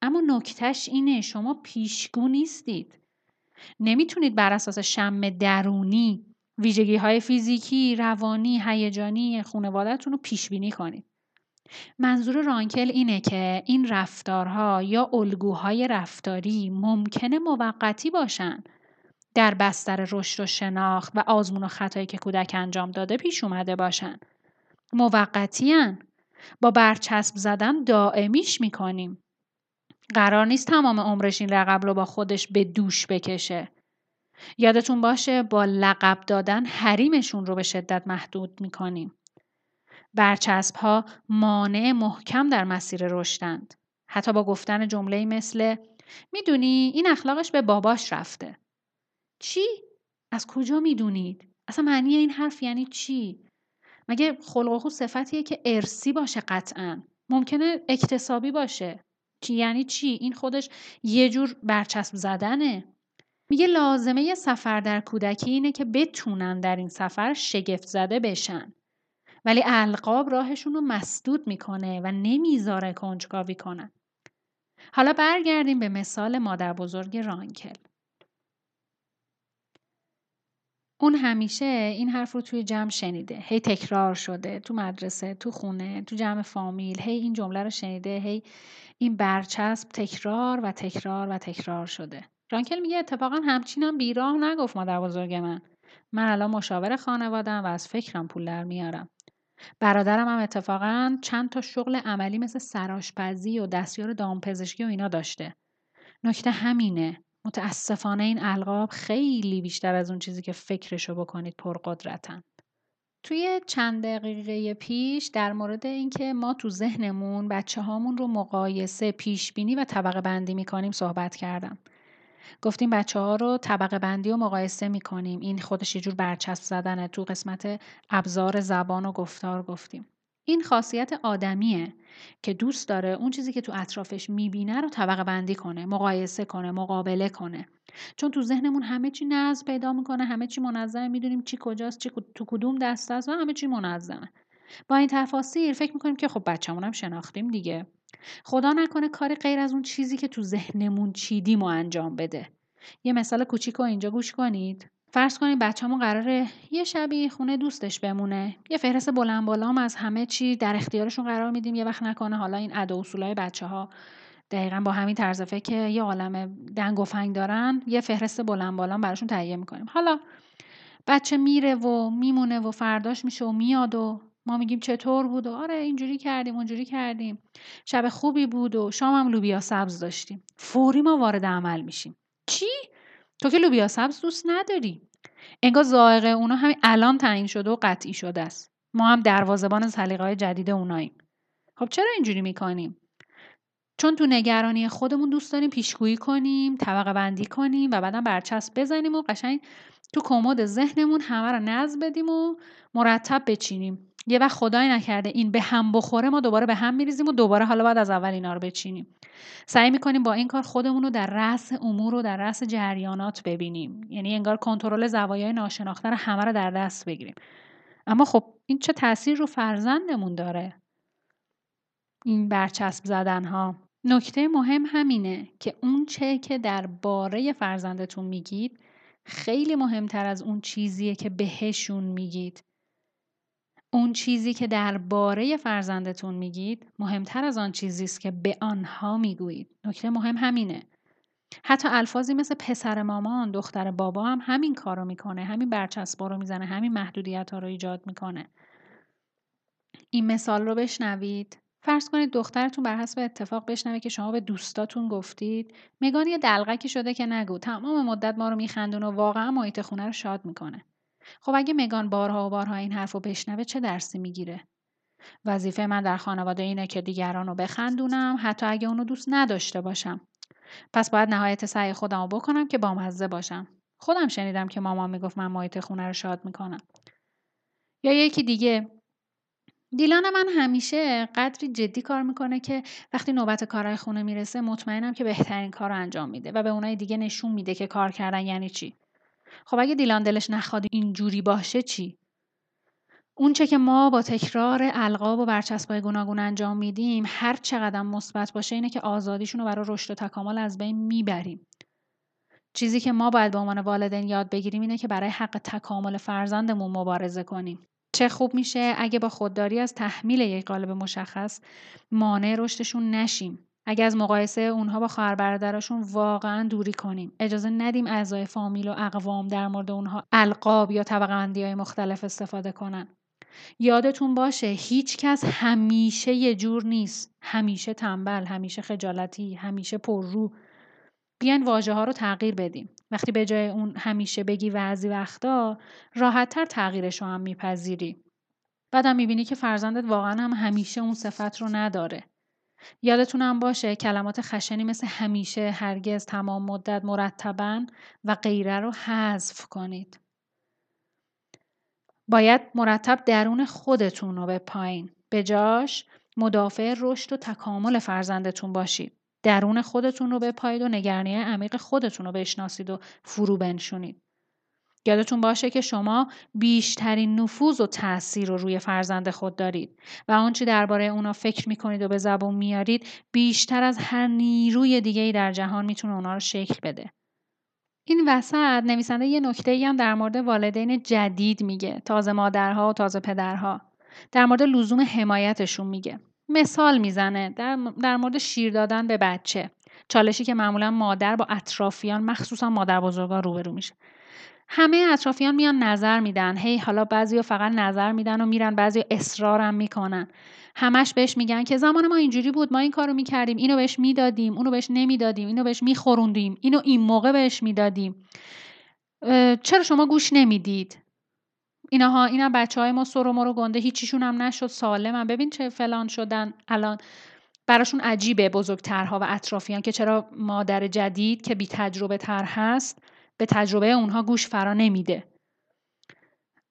اما نکتش اینه شما پیشگو نیستید. نمی‌تونید بر اساس شم درونی ویژگی های فیزیکی، روانی، هیجانی خانوادهتون رو پیش بینی کنید. منظور رانکل اینه که این رفتارها یا الگوهای رفتاری ممکنه موقتی باشن. در بستر رشد و شناخت و آزمون و خطایی که کودک انجام داده پیش اومده باشن. موقتی با برچسب زدن دائمیش می‌کنیم. قرار نیست تمام عمرش این رقب رو با خودش به دوش بکشه. یادتون باشه با لقب دادن حریمشون رو به شدت محدود می‌کنیم. برچسب ها مانع محکم در مسیر رشدند. حتی با گفتن جمله مثل می‌دونی این اخلاقش به باباش رفته. چی؟ از کجا می‌دونید؟ اصلا معنی این حرف یعنی چی؟ مگه خلق و صفتیه که ارسی باشه قطعا. ممکنه اکتسابی باشه. چی یعنی چی؟ این خودش یه جور برچسب زدنه. میگه لازمه یه سفر در کودکی اینه که بتونن در این سفر شگفت زده بشن. ولی القاب راهشون رو مسدود می‌کنه و نمی‌ذاره کنجکاوی کنن. حالا برگردیم به مثال مادر بزرگ رانکل. اون همیشه این حرف رو توی جمع شنیده. هی تکرار شده. تو مدرسه، تو خونه، تو جمع فامیل. هی این جمله رو شنیده. هی این برچسب تکرار و تکرار و تکرار شده. رانکل میگه اتفاقا همچینم بیراه نگفت مادر بزرگ من. من الان مشاور خانوادم و از فکرم پول در میارم. برادرم هم اتفاقا چند تا شغل عملی مثل سراشپزی و دستیار دامپزشکی و اینا داشته. نکته همینه. متاسفانه این القاب خیلی بیشتر از اون چیزی که فکرشو بکنید پرقدرتن. توی چند دقیقه پیش در مورد اینکه ما تو ذهنمون بچه هامون رو مقایسه، پیش بینی و طبقه بندی می‌کنیم صحبت کردم. گفتیم بچه ها رو طبقه بندی و مقایسه می‌کنیم. این خودش یه جور برچسب زدنه تو قسمت ابزار زبان و گفتار گفتیم. این خاصیت آدمیه که دوست داره اون چیزی که تو اطرافش می‌بینه رو طبقه بندی کنه مقایسه کنه مقابله کنه. چون تو ذهنمون همه چی نظم پیدا می‌کنه همه چی منظمه می‌دونیم چی کجاست چی تو کدوم دست است و همه چی منظمه. با این تفاصیل فکر می‌کنیم که خب بچه‌مون هم شناختیم دیگه. خدا نکنه کاری غیر از اون چیزی که تو ذهنمون چیدیم و انجام بده. یه مثال کوچیک رو اینجا گوش کنید. فرض کنید بچه‌مون قراره یه شبی خونه دوستش بمونه. یه فهرست بلند بالام از همه چی در اختیارشون قرار میدیم. یه وقت نکنه حالا این ادا اصولای بچه ها دقیقا با همین طرز که یه عالم دنگ و فنگ دارن یه فهرست بلند بالام براشون تهیه می‌کنیم. حالا بچه میره و میمونه و فرداش میشه و میاد و ما میگیم چطور بود؟ و آره اینجوری کردیم اونجوری کردیم. شب خوبی بود و شام هم لوبیا سبز داشتیم. فوری ما وارد عمل میشیم. چی؟ تو که لوبیا سبز دوست نداری. انگار ذائقه اونا همین الان تعیین شده و قطعی شده است. ما هم دروازبان سلیقه های جدید اوناییم. خب چرا اینجوری می‌کنیم؟ چون تو نگرانی خودمون دوست داریم پیشگویی کنیم طبقه بندی کنیم و بعدا برچسب بزنیم و قشنگ تو کمد ذهنمون همه رو نظم بدیم و مرتب بچینیم. یه وقت خدای نکرده این به هم بخوره ما دوباره به هم میریزیم و دوباره حالا بعد از اول اینا رو بچینیم. سعی می‌کنیم با این کار خودمون رو در رأس امور و در رأس جریانات ببینیم. یعنی انگار کنترل زوایای ناشناخته رو همه رو در دست بگیریم. اما خب این چه تاثیر رو فرزندمون داره؟ این برچسب زدن ها نکته مهم همینه که اون چه که در باره فرزندتون میگید خیلی مهمتر از اون چیزیه که بهشون میگید. اون چیزی که درباره فرزندتون میگید مهمتر از آن چیزی است که به آنها می‌گویید. نکته مهم همینه. حتی الفاظی مثل پسر مامان دختر بابا هم همین کارو می‌کنه همین برچسبا رو می‌زنه همین محدودیت ها رو ایجاد می‌کنه. این مثال رو بشنوید. فرض کنید دخترتون بر حسب اتفاق بشنوه که شما به دوستاتون گفتید مگان یه دلغکی شده که نگو. تمام مدت ما رو میخندون و واقعا محیط خونه رو شاد می‌کنه. خب اگه مگان بارها و بارها این حرف رو بشنوه چه درسی می‌گیره؟ وظیفه من در خانواده اینه که دیگران رو بخندونم حتی اگه اونو دوست نداشته باشم. پس باید نهایت سعی خودم رو بکنم که بامزه باشم. خودم شنیدم که مامان می‌گفت من محیط خونه رو شاد می‌کنم. یا یکی دیگه دیلان من همیشه قدری جدی کار می‌کنه که وقتی نوبت کارهای خونه می‌رسه مطمئنم که بهترین کار رو انجام میده و به اونای دیگه نشون میده که کار کردن یعنی چی. خب اگه دیلان دلش نخواد اینجوری باشه چی؟ اون چه که ما با تکرار القاب و برچسبای گوناگون انجام میدیم هر چقدر مثبت باشه اینه که آزادیشون رو برای رشد و تکامل از بین می‌بریم. چیزی که ما باید به عنوان والدین یاد بگیریم اینه که برای حق تکامل فرزندمون مبارزه کنیم. چه خوب میشه اگه با خودداری از تحمیل یک قالب مشخص مانع رشدشون نشیم. اگه از مقایسه اونها با خواهر برادرشون واقعا دوری کنیم. اجازه ندیم اعضای فامیل و اقوام در مورد اونها القاب یا طبقه های مختلف استفاده کنن. یادتون باشه هیچ کس همیشه یه جور نیست. همیشه تنبل همیشه خجالتی همیشه پررو بیاین واژه ها رو تغییر بدیم. وقتی به جای اون همیشه بگی بعضی وقتا راحتتر تغییرش رو هم میپذیری. بعدم می‌بینی که فرزندت واقعا هم همیشه اون صفت رو نداره. یادتونم باشه کلمات خشنی مثل همیشه، هرگز، تمام مدت، مرتبا و غیره رو حذف کنید. باید مرتب درون خودتون رو به پایین. به جاش مدافع رشد و تکامل فرزندتون باشید. درون خودتون رو بپایید و نگرانی عمیق خودتون رو بشناسید و فرو بنشونید. یادتون باشه که شما بیشترین نفوذ و تاثیر رو روی فرزند خود دارید و آنچه درباره اونا فکر می‌کنید و به زبون میارید بیشتر از هر نیروی دیگه ای در جهان می‌تونه اونا رو شکل بده. این وسط نویسنده یه نکته ای هم در مورد والدین جدید میگه تازه مادرها و تازه پدرها. در مورد لزوم حمایتشون میگه. مثال می‌زنه در, در مورد شیر دادن به بچه. چالشی که معمولا مادر با اطرافیان مخصوصا مادر بزرگا روبرو میشه. همه اطرافیان میان نظر میدن. هی حالا بعضی فقط نظر میدن و میرن بعضی اصرارم می‌کنن. همش بهش میگن که زمان ما اینجوری بود ما این کارو می‌کردیم اینو بهش می‌دادیم اونو بهش نمی‌دادیم اینو بهش میخوروندیم اینو این موقع بهش می‌دادیم. چرا شما گوش نمی‌دید؟ اینها اینا بچه های ما سر و مرو گنده هیچیشون هم نشد سالم هم ببین چه فلان شدن. الان براشون عجیبه بزرگترها و اطرافیان که چرا مادر جدید که بی تجربه تر هست. به تجربه اونها گوش فرا نمیده.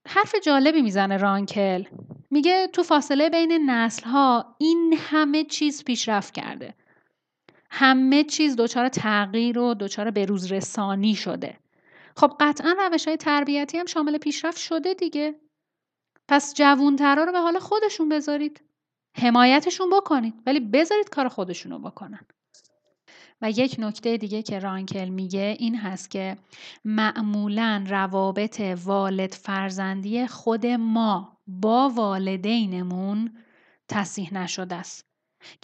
حرف جالبی می‌زنه رانکل. میگه تو فاصله بین نسل ها این همه چیز پیشرفت کرده. همه چیز دچار تغییر و دچار بروز رسانی شده. خب قطعا روش های تربیتی هم شامل پیشرفت شده دیگه. پس جوونترا رو به حال خودشون بذارید. حمایتشون بکنید ولی بذارید کار خودشونو بکنن. و یک نکته دیگه که رانکل میگه این هست که معمولا روابط والد فرزندی خود ما با والدینمون تصیح نشده است.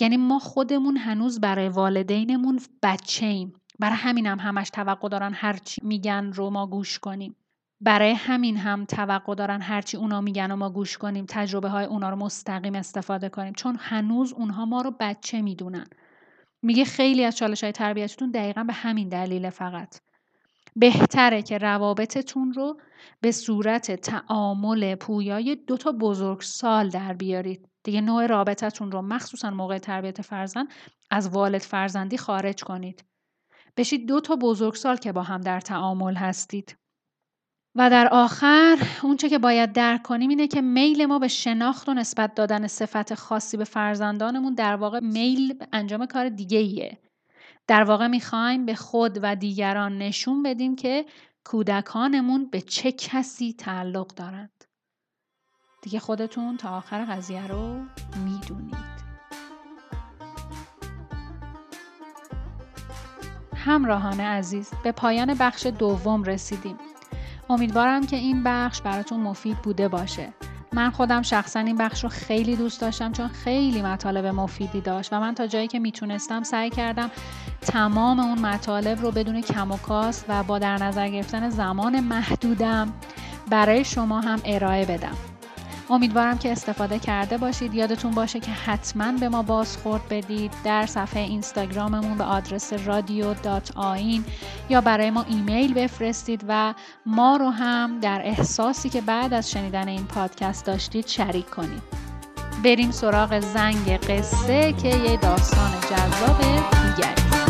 یعنی ما خودمون هنوز برای والدینمون بچه ایم. برای همین هم همش توقع دارن هرچی میگن رو ما گوش کنیم. برای همین هم توقع دارن هرچی اونا میگن و ما گوش کنیم تجربه های اونا رو مستقیم استفاده کنیم چون هنوز اونها ما رو بچه می‌دونن میگه خیلی از چالش های تربیتتون دقیقا به همین دلیل فقط. بهتره که روابطتون رو به صورت تعامل پویای دو تا بزرگ سال در بیارید. دیگه نوع رابطتون رو مخصوصا موقع تربیت فرزند از والد فرزندی خارج کنید. بشید دو تا بزرگسال که با هم در تعامل هستید. و در آخر اونچه که باید درک کنیم اینه که میل ما به شناخت و نسبت دادن صفت خاصی به فرزندانمون در واقع میل به انجام کار دیگه ایه. در واقع می‌خوایم به خود و دیگران نشون بدیم که کودکانمون به چه کسی تعلق دارند. دیگه خودتون تا آخر قضیه رو می‌دونید. همراهان عزیز به پایان بخش دوم رسیدیم. امیدوارم که این بخش براتون مفید بوده باشه. من خودم شخصا این بخش رو خیلی دوست داشتم چون خیلی مطالب مفیدی داشت و من تا جایی که می‌تونستم سعی کردم تمام اون مطالب رو بدون کم و کاست و با در نظر گرفتن زمان محدودم برای شما هم ارائه بدم. امیدوارم که استفاده کرده باشید. یادتون باشه که حتما به ما بازخورد بدید در صفحه اینستاگراممون به آدرس رادیو یا برای ما ایمیل بفرستید و ما رو هم در احساسی که بعد از شنیدن این پادکست داشتید شریک کنید. بریم سراغ زنگ قصه که یه داستان جذاب دیگری.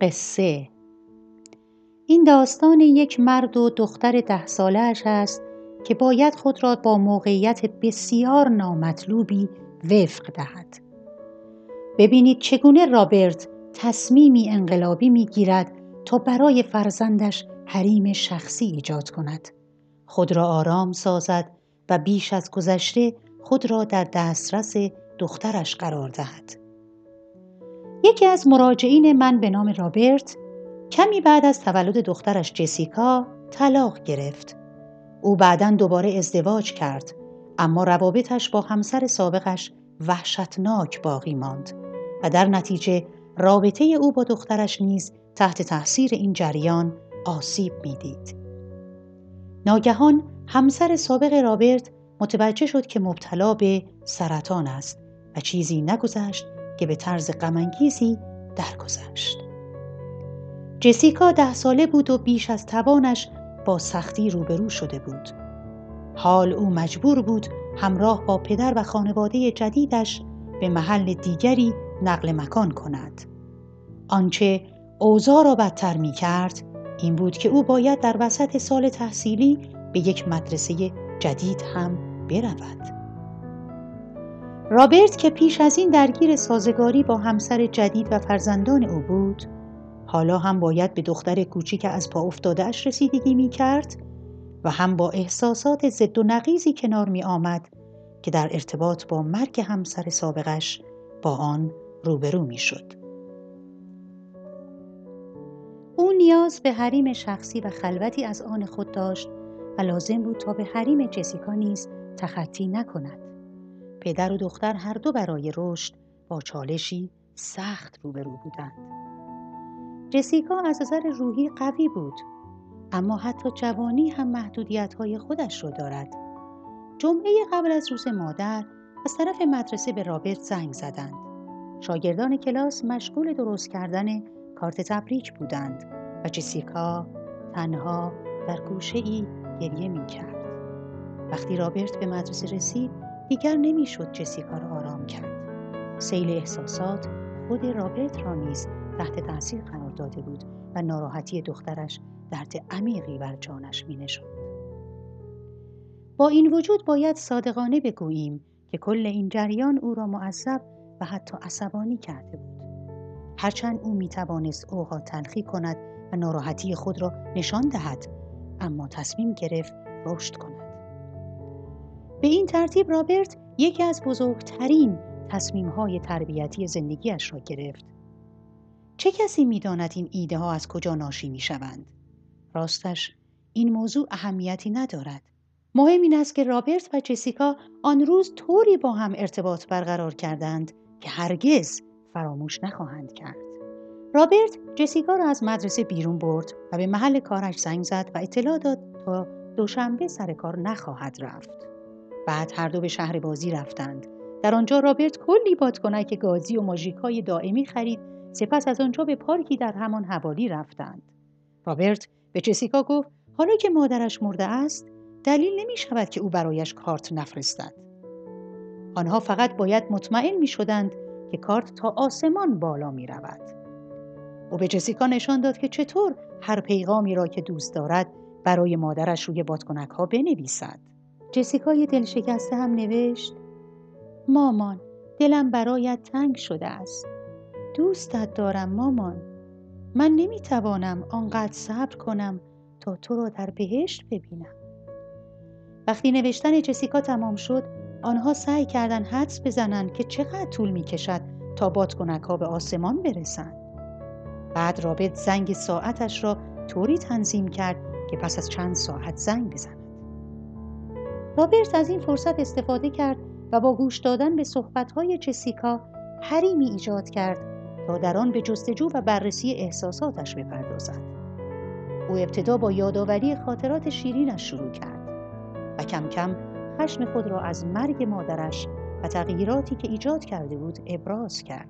قصه این داستان یک مرد و دختر ده سالش است که باید خود را با موقعیت بسیار نامطلوبی وفق دهد. ببینید چگونه رابرت تصمیمی انقلابی می‌گیرد تا برای فرزندش حریم شخصی ایجاد کند. خود را آرام سازد و بیش از گذشته خود را در دسترس دخترش قرار دهد. یکی از مراجعین من به نام رابرت کمی بعد از تولد دخترش جسیکا طلاق گرفت. او بعدا دوباره ازدواج کرد اما روابطش با همسر سابقش وحشتناک باقی ماند و در نتیجه رابطه او با دخترش نیز تحت تاثیر این جریان آسیب می‌دید. ناگهان همسر سابق رابرت متوجه شد که مبتلا به سرطان است و چیزی نگذشت که به طرز غمانگیزی درگذشت. جسیکا ده ساله بود و بیش از توانش با سختی روبرو شده بود. حال او مجبور بود همراه با پدر و خانواده جدیدش به محل دیگری نقل مکان کند. آنچه اوضاع را بدتر می کرد این بود که او باید در وسط سال تحصیلی به یک مدرسه جدید هم برود. رابرت که پیش از این درگیر سازگاری با همسر جدید و فرزندان او بود حالا هم باید به دختر کوچیک از پا افتادهاش رسیدگی می کرد و هم با احساسات ضد و نقیزی کنار می آمد که در ارتباط با مرگ همسر سابقش با آن روبرو می شد. او نیاز به حریم شخصی و خلوتی از آن خود داشت و لازم بود تا به حریم جسیکا نیز تخطی نکند. پدر و دختر هر دو برای رشد با چالشی سخت روبرو بودند. جسیکا از نظر روحی قوی بود اما حتی جوانی هم محدودیت های خودش رو دارد. جمعه قبل از روز مادر از طرف مدرسه به رابرت زنگ زدند. شاگردان کلاس مشغول درست کردن کارت تبریک بودند و جسیکا تنها در گوشه ای گریه می کرد. وقتی رابرت به مدرسه رسید دیگر نمی‌شد جسیکا را آرام کرد. سیل احساسات خود رابرت را نیز تحت تاثیر قرار داده بود و ناراحتی دخترش درد عمیقی بر جانش می نشد. با این وجود باید صادقانه بگوییم که کل این جریان او را معذب و حتی عصبانی کرده بود. هرچند او می توانست اوقات تلخی کند و ناراحتی خود را نشان دهد اما تصمیم گرفت رشد کند. به این ترتیب رابرت یکی از بزرگترین تصمیم های تربیتی زندگیش را گرفت. چه کسی می‌داند این ایده ها از کجا ناشی می شوند؟ راستش این موضوع اهمیتی ندارد. مهم این است که رابرت و جسیکا آن روز طوری با هم ارتباط برقرار کردند که هرگز فراموش نخواهند کرد. رابرت جسیکا را از مدرسه بیرون برد و به محل کارش زنگ زد و اطلاع داد تا دوشنبه سر کار نخواهد رفت. بعد هر دو به شهر بازی رفتند. در آنجا رابرت کلی بادکنک گازی و ماژیک های دائمی خرید سپس از آنجا به پارکی در همان حوالی رفتند. رابرت به جسیکا گفت حالا که مادرش مرده است دلیل نمی شود که او برایش کارت نفرستد. آنها فقط باید مطمئن می شدند که کارت تا آسمان بالا می رود. او به جسیکا نشان داد که چطور هر پیغامی را که دوست دارد برای مادرش روی بادکنک ها بنویسد. جسیکای دل شکسته هم نوشت مامان دلم برایت تنگ شده است. دوستت دارم مامان. من نمی‌توانم آنقدر صبر کنم تا تو را در بهشت ببینم. وقتی نوشتن جسیکا تمام شد آنها سعی کردند حدس بزنند که چقدر طول می کشد تا بادکنک ها به آسمان برسند. بعد رابط زنگ ساعتش را طوری تنظیم کرد که پس از چند ساعت زنگ بزند. رابرت از این فرصت استفاده کرد و با گوش دادن به صحبتهای جسیکا حریمی ایجاد کرد تا در آن به جستجو و بررسی احساساتش بپردازد. او ابتدا با یادآوری خاطرات شیرینش شروع کرد و کم کم خشم خود را از مرگ مادرش و تغییراتی که ایجاد کرده بود ابراز کرد.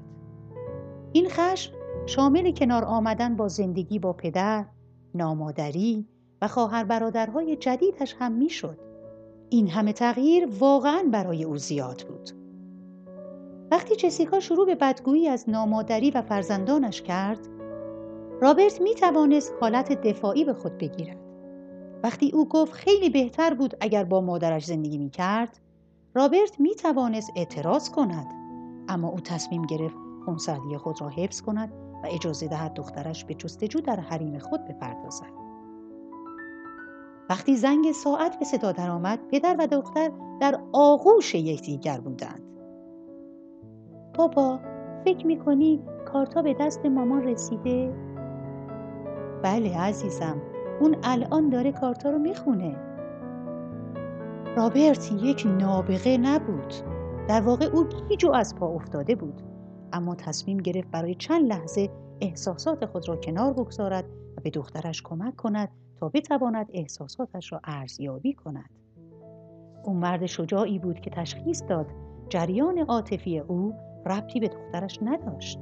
این خشم شامل کنار آمدن با زندگی با پدر، نامادری و خواهر برادرهای جدیدش هم می‌شد. این همه تغییر واقعا برای او زیاد بود. وقتی جسیکا شروع به بدگویی از نامادری و فرزندانش کرد، رابرت می توانست حالت دفاعی به خود بگیرد. وقتی او گفت خیلی بهتر بود اگر با مادرش زندگی می کرد، رابرت می توانست اعتراض کند. اما او تصمیم گرفت خونسردی خود را حفظ کند و اجازه دهد دخترش به جستجو در حریم خود بپردازد. وقتی زنگ ساعت به صدا درآمد پدر و دختر در آغوش یکدیگر بودند بابا فکر می‌کنی کارتا به دست مامان رسیده؟ بله عزیزم اون الان داره کارتا رو می‌خونه. رابرت یک نابغه نبود. در واقع او گیج از پا افتاده بود. اما تصمیم گرفت برای چند لحظه احساسات خود را کنار بگذارد و به دخترش کمک کند تا بتواند احساساتش را ارزیابی کند. او مرد شجاعی بود که تشخیص داد جریان عاطفی او ربطی به دخترش نداشت.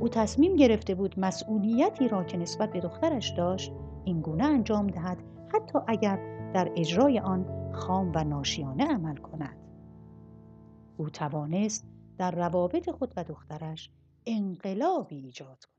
او تصمیم گرفته بود مسئولیتی را که نسبت به دخترش داشت این گونه انجام دهد حتی اگر در اجرای آن خام و ناشیانه عمل کند. او توانست در روابط خود و دخترش انقلابی ایجاد کند.